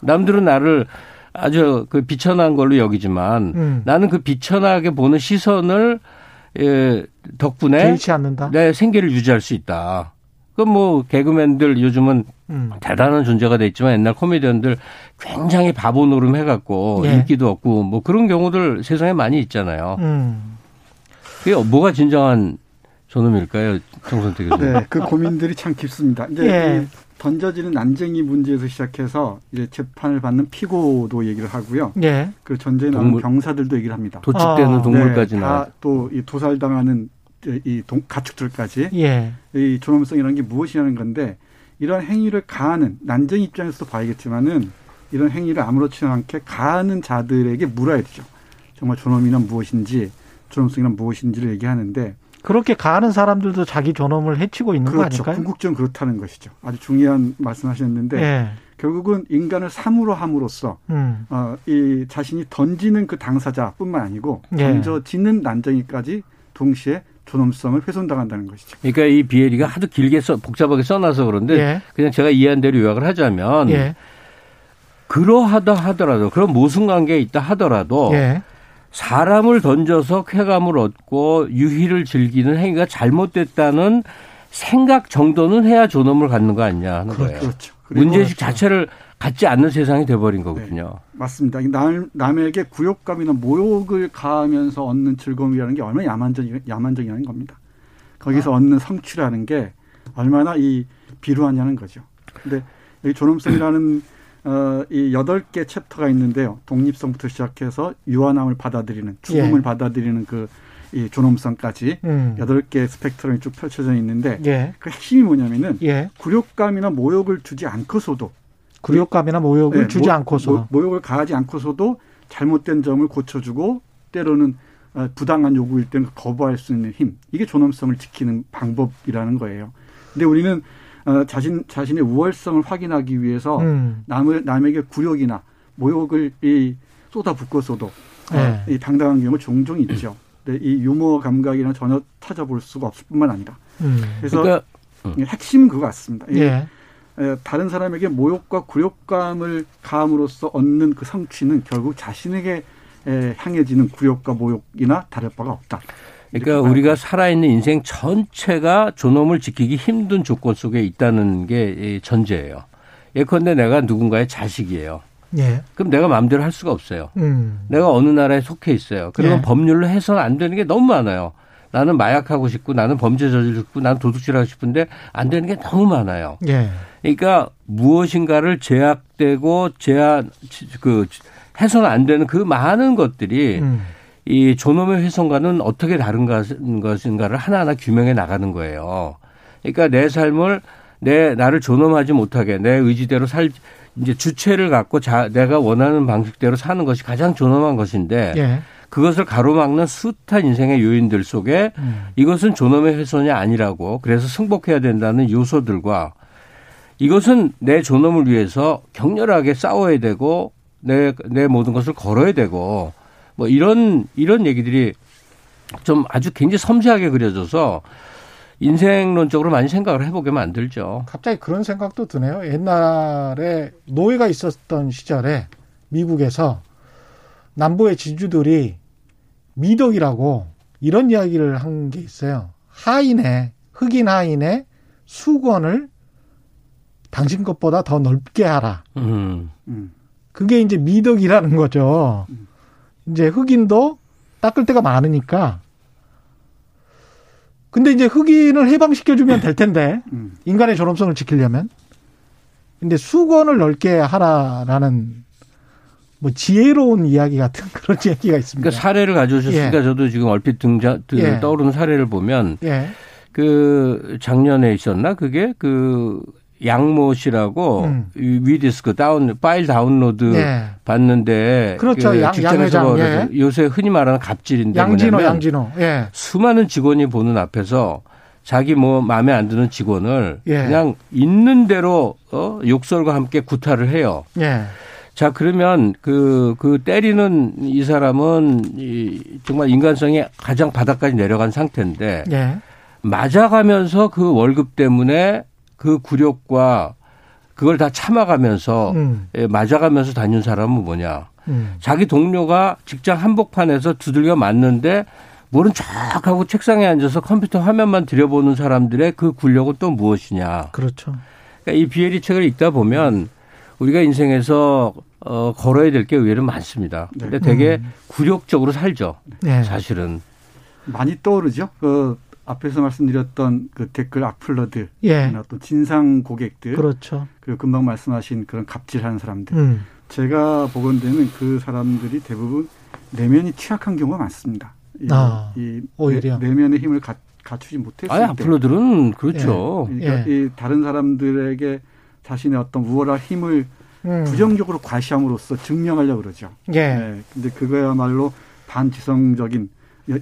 남들은 나를 아주 그 비천한 걸로 여기지만 음. 나는 그 비천하게 보는 시선을 예, 덕분에 개의치 않는다. 내 생계를 유지할 수 있다. 그럼 뭐 개그맨들 요즘은 음. 대단한 존재가 돼 있지만 옛날 코미디언들 굉장히 바보 노름 해갖고 예. 인기도 없고 뭐 그런 경우들 세상에 많이 있잖아요. 음. 그게 뭐가 진정한 존엄일까요, 정선태 교수님? 네, 그 고민들이 참 깊습니다. 이제 예. 던져지는 난쟁이 문제에서 시작해서 이제 재판을 받는 피고도 얘기를 하고요. 예. 그 전쟁에 동물, 병사들도 얘기를 합니다. 도축되는 아. 동물까지 네, 나. 또이 도살당하는 이 동, 가축들까지 예. 이 존엄성이라는 게 무엇이냐는 건데 이런 행위를 가하는 난쟁이 입장에서도 봐야겠지만은 이런 행위를 아무렇지 않게 가하는 자들에게 물어야 되죠. 정말 존엄이란 무엇인지 존엄성이란 무엇인지를 얘기하는데 그렇게 가하는 사람들도 자기 존엄을 해치고 있는 그렇죠. 거 아닐까요? 궁극적으로 그렇다는 것이죠. 아주 중요한 말씀하셨는데 예. 결국은 인간을 사물로 함으로써 음. 어, 이 자신이 던지는 그 당사자뿐만 아니고 예. 던져지는 난쟁이까지 동시에 존엄성을 훼손당한다는 것이죠. 그러니까 이 비엘이가 하도 길게 써 복잡하게 써놔서 그런데 예. 그냥 제가 이해한 대로 요약을 하자면 예. 그러하다 하더라도 그런 모순 관계에 있다 하더라도 예. 사람을 던져서 쾌감을 얻고 유희를 즐기는 행위가 잘못됐다는 생각 정도는 해야 존엄을 갖는 거 아니냐 하는 그렇죠. 거예요. 그렇죠. 문제의식 자체를 갖지 않는 세상이 돼버린 거거든요. 네, 맞습니다. 남, 남에게 굴욕감이나 모욕을 가하면서 얻는 즐거움이라는 게 얼마나 야만적, 야만적이라는 겁니다. 거기서 아. 얻는 성취라는 게 얼마나 이 비루하냐는 거죠. 근데 이 존엄성이라는 어, 이 여덟 개 챕터가 있는데요. 독립성부터 시작해서 유한함을 받아들이는, 죽음을 예. 받아들이는 그, 이 존엄성까지 음. 여덟 음. 개 스펙트럼이 쭉 펼쳐져 있는데 예. 그 핵심이 뭐냐면은 예. 굴욕감이나 모욕을 주지 않고서도 굴욕감이나 모욕을 네, 주지 모, 않고서 모, 욕을 가하지 않고서도 잘못된 점을 고쳐주고 때로는 어, 부당한 요구일 때는 거부할 수 있는 힘 이게 존엄성을 지키는 방법이라는 거예요. 근데 우리는 어, 자신 자신의 우월성을 확인하기 위해서 음. 남을 남에게 굴욕이나 모욕을 이 쏟아붓고서도 어, 네. 이 당당한 경우 종종 있죠. 근데 이 유머 감각이랑 전혀 찾아볼 수가 없을 뿐만 아니라 음. 그래서 그러니까, 음. 핵심은 그거 같습니다. 예. 다른 사람에게 모욕과 굴욕감을 가함으로써 얻는 그 성취는 결국 자신에게 향해지는 굴욕과 모욕이나 다를 바가 없다. 그러니까 우리가 살아있는 인생 전체가 존엄을 지키기 힘든 조건 속에 있다는 게 전제예요. 예컨대 내가 누군가의 자식이에요. 예. 그럼 내가 마음대로 할 수가 없어요. 음. 내가 어느 나라에 속해 있어요. 그러면 예. 법률로 해서는 안 되는 게 너무 많아요. 나는 마약하고 싶고 나는 범죄 저지르고 싶고 나는 도둑질하고 싶은데 안 되는 게 너무 많아요. 예. 그러니까 무엇인가를 제약되고 제한 그 해서는 안 되는 그 많은 것들이 음. 이 존엄의 훼손과는 어떻게 다른 것인가를 하나하나 규명해 나가는 거예요. 그러니까 내 삶을 내 나를 존엄하지 못하게 내 의지대로 살 이제 주체를 갖고 자 내가 원하는 방식대로 사는 것이 가장 존엄한 것인데 예. 그것을 가로막는 숱한 인생의 요인들 속에 음. 이것은 존엄의 훼손이 아니라고 그래서 승복해야 된다는 요소들과 이것은 내 존엄을 위해서 격렬하게 싸워야 되고 내, 내 모든 것을 걸어야 되고 뭐 이런, 이런 얘기들이 좀 아주 굉장히 섬세하게 그려져서 인생론적으로 많이 생각을 해보게 만들죠. 갑자기 그런 생각도 드네요. 옛날에 노예가 있었던 시절에 미국에서 남부의 지주들이 미덕이라고 이런 이야기를 한 게 있어요. 하인의, 흑인 하인의 수건을 당신 것보다 더 넓게 하라. 음. 그게 이제 미덕이라는 거죠. 이제 흑인도 닦을 때가 많으니까. 근데 이제 흑인을 해방시켜주면 될 텐데, 음. 인간의 존엄성을 지키려면. 근데 수건을 넓게 하라라는 뭐 지혜로운 이야기 같은 그런 이야기가 있습니다. 그러니까 사례를 가져오셨으니까 예. 저도 지금 얼핏 등장 예. 떠오르는 사례를 보면 예. 그 작년에 있었나 그게 그 양모 씨라고 음. 위디스크 다운 파일 다운로드 예. 받는데 그렇죠. 그 직장에서 예. 요새 흔히 말하는 갑질인데 양진호 양진호 예. 수많은 직원이 보는 앞에서 자기 뭐 마음에 안 드는 직원을 예. 그냥 있는 대로 어 욕설과 함께 구타를 해요. 예. 자, 그러면 그, 그 때리는 이 사람은 이 정말 인간성이 가장 바닥까지 내려간 상태인데 예. 맞아가면서 그 월급 때문에 그 굴욕과 그걸 다 참아가면서 음. 예, 맞아가면서 다닌 사람은 뭐냐. 음. 자기 동료가 직장 한복판에서 두들겨 맞는데 모른 척하고 책상에 앉아서 컴퓨터 화면만 들여보는 사람들의 그 굴욕은 또 무엇이냐. 그렇죠. 그러니까 이 비에리 책을 읽다 보면 우리가 인생에서 어, 걸어야 될 게 의외로 많습니다. 네. 근데 되게 음. 굴욕적으로 살죠. 네. 사실은. 많이 떠오르죠. 그 앞에서 말씀드렸던 그 댓글 악플러들, 예. 또 진상 고객들, 그렇죠. 그리고 금방 말씀하신 그런 갑질하는 사람들. 음. 제가 보건대는 그 사람들이 대부분 내면이 취약한 경우가 많습니다. 이, 아, 이 오히려 내면의 힘을 가, 갖추지 못했을 아, 때. 악플러들은 그렇죠. 예. 그러니까 예. 이 다른 사람들에게 자신의 어떤 우월한 힘을 음. 부정적으로 과시함으로써 증명하려고 그러죠. 예. 네. 근데 그거야말로 반지성적인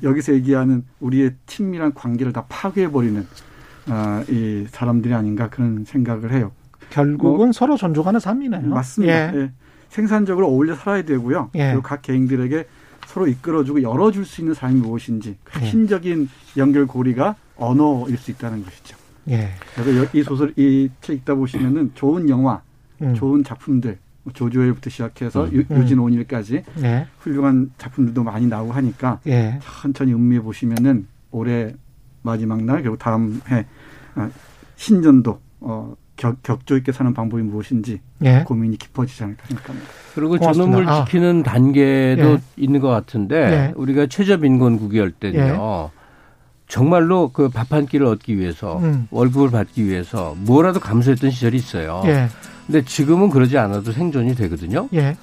여 기서 얘기하는 우리의 친밀한 관계를 다 파괴해버리는 어, 이 사람들이 아닌가 그런 생각을 해요. 결국은 뭐, 서로 존중하는 삶이네요. 맞습니다. 예. 예. 생산적으로 어울려 살아야 되고요. 예. 그리고 각 개인들에게 서로 이끌어주고 열어줄 수 있는 삶이 무엇인지 그 핵심적인 연결고리가 언어일 수 있다는 것이죠. 예. 그래서 이 소설 이 책 읽다 보시면은 좋은 영화, 음. 좋은 작품들 조조엘부터 시작해서 음. 유 진 온일까지 예. 훌륭한 작품들도 많이 나오고 하니까 예. 천천히 음미해 보시면은 올해 마지막 날 그리고 다음 해 아, 신년도 어 격, 격조 있게 사는 방법이 무엇인지 예. 고민이 깊어지지 않을까 생각합니다. 그리고 저놈을 아. 지키는 단계도 예. 있는 것 같은데 예. 우리가 최저민권국이 할 때는요. 예. 정말로 그 밥 한 끼를 얻기 위해서 음. 월급을 받기 위해서 뭐라도 감수했던 시절이 있어요. 예. 근데 지금은 그러지 않아도 생존이 되거든요. 예.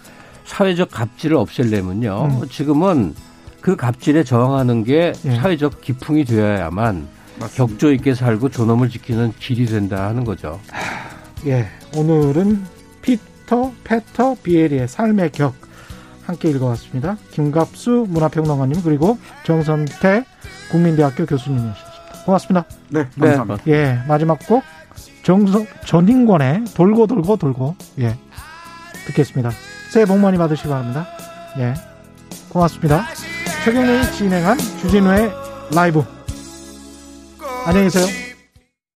사회적 갑질을 없앨려면요. 음. 지금은 그 갑질에 저항하는 게 예. 사회적 기풍이 되어야만 맞습니다. 격조 있게 살고 존엄을 지키는 길이 된다 하는 거죠. 예. 오늘은 피터 페터 비에리의 삶의 격 함께 읽어봤습니다. 김갑수 문화평론가님 그리고 정선태 국민대학교 교수님이셨습니다. 고맙습니다. 네, 감사합니다. 네. 예, 마지막 곡 정성 전인권의 돌고 돌고 돌고 예 듣겠습니다. 새해 복 많이 받으시기 바랍니다. 예, 고맙습니다. 최경련이 진행한 주진우의 라이브. 안녕히 계세요.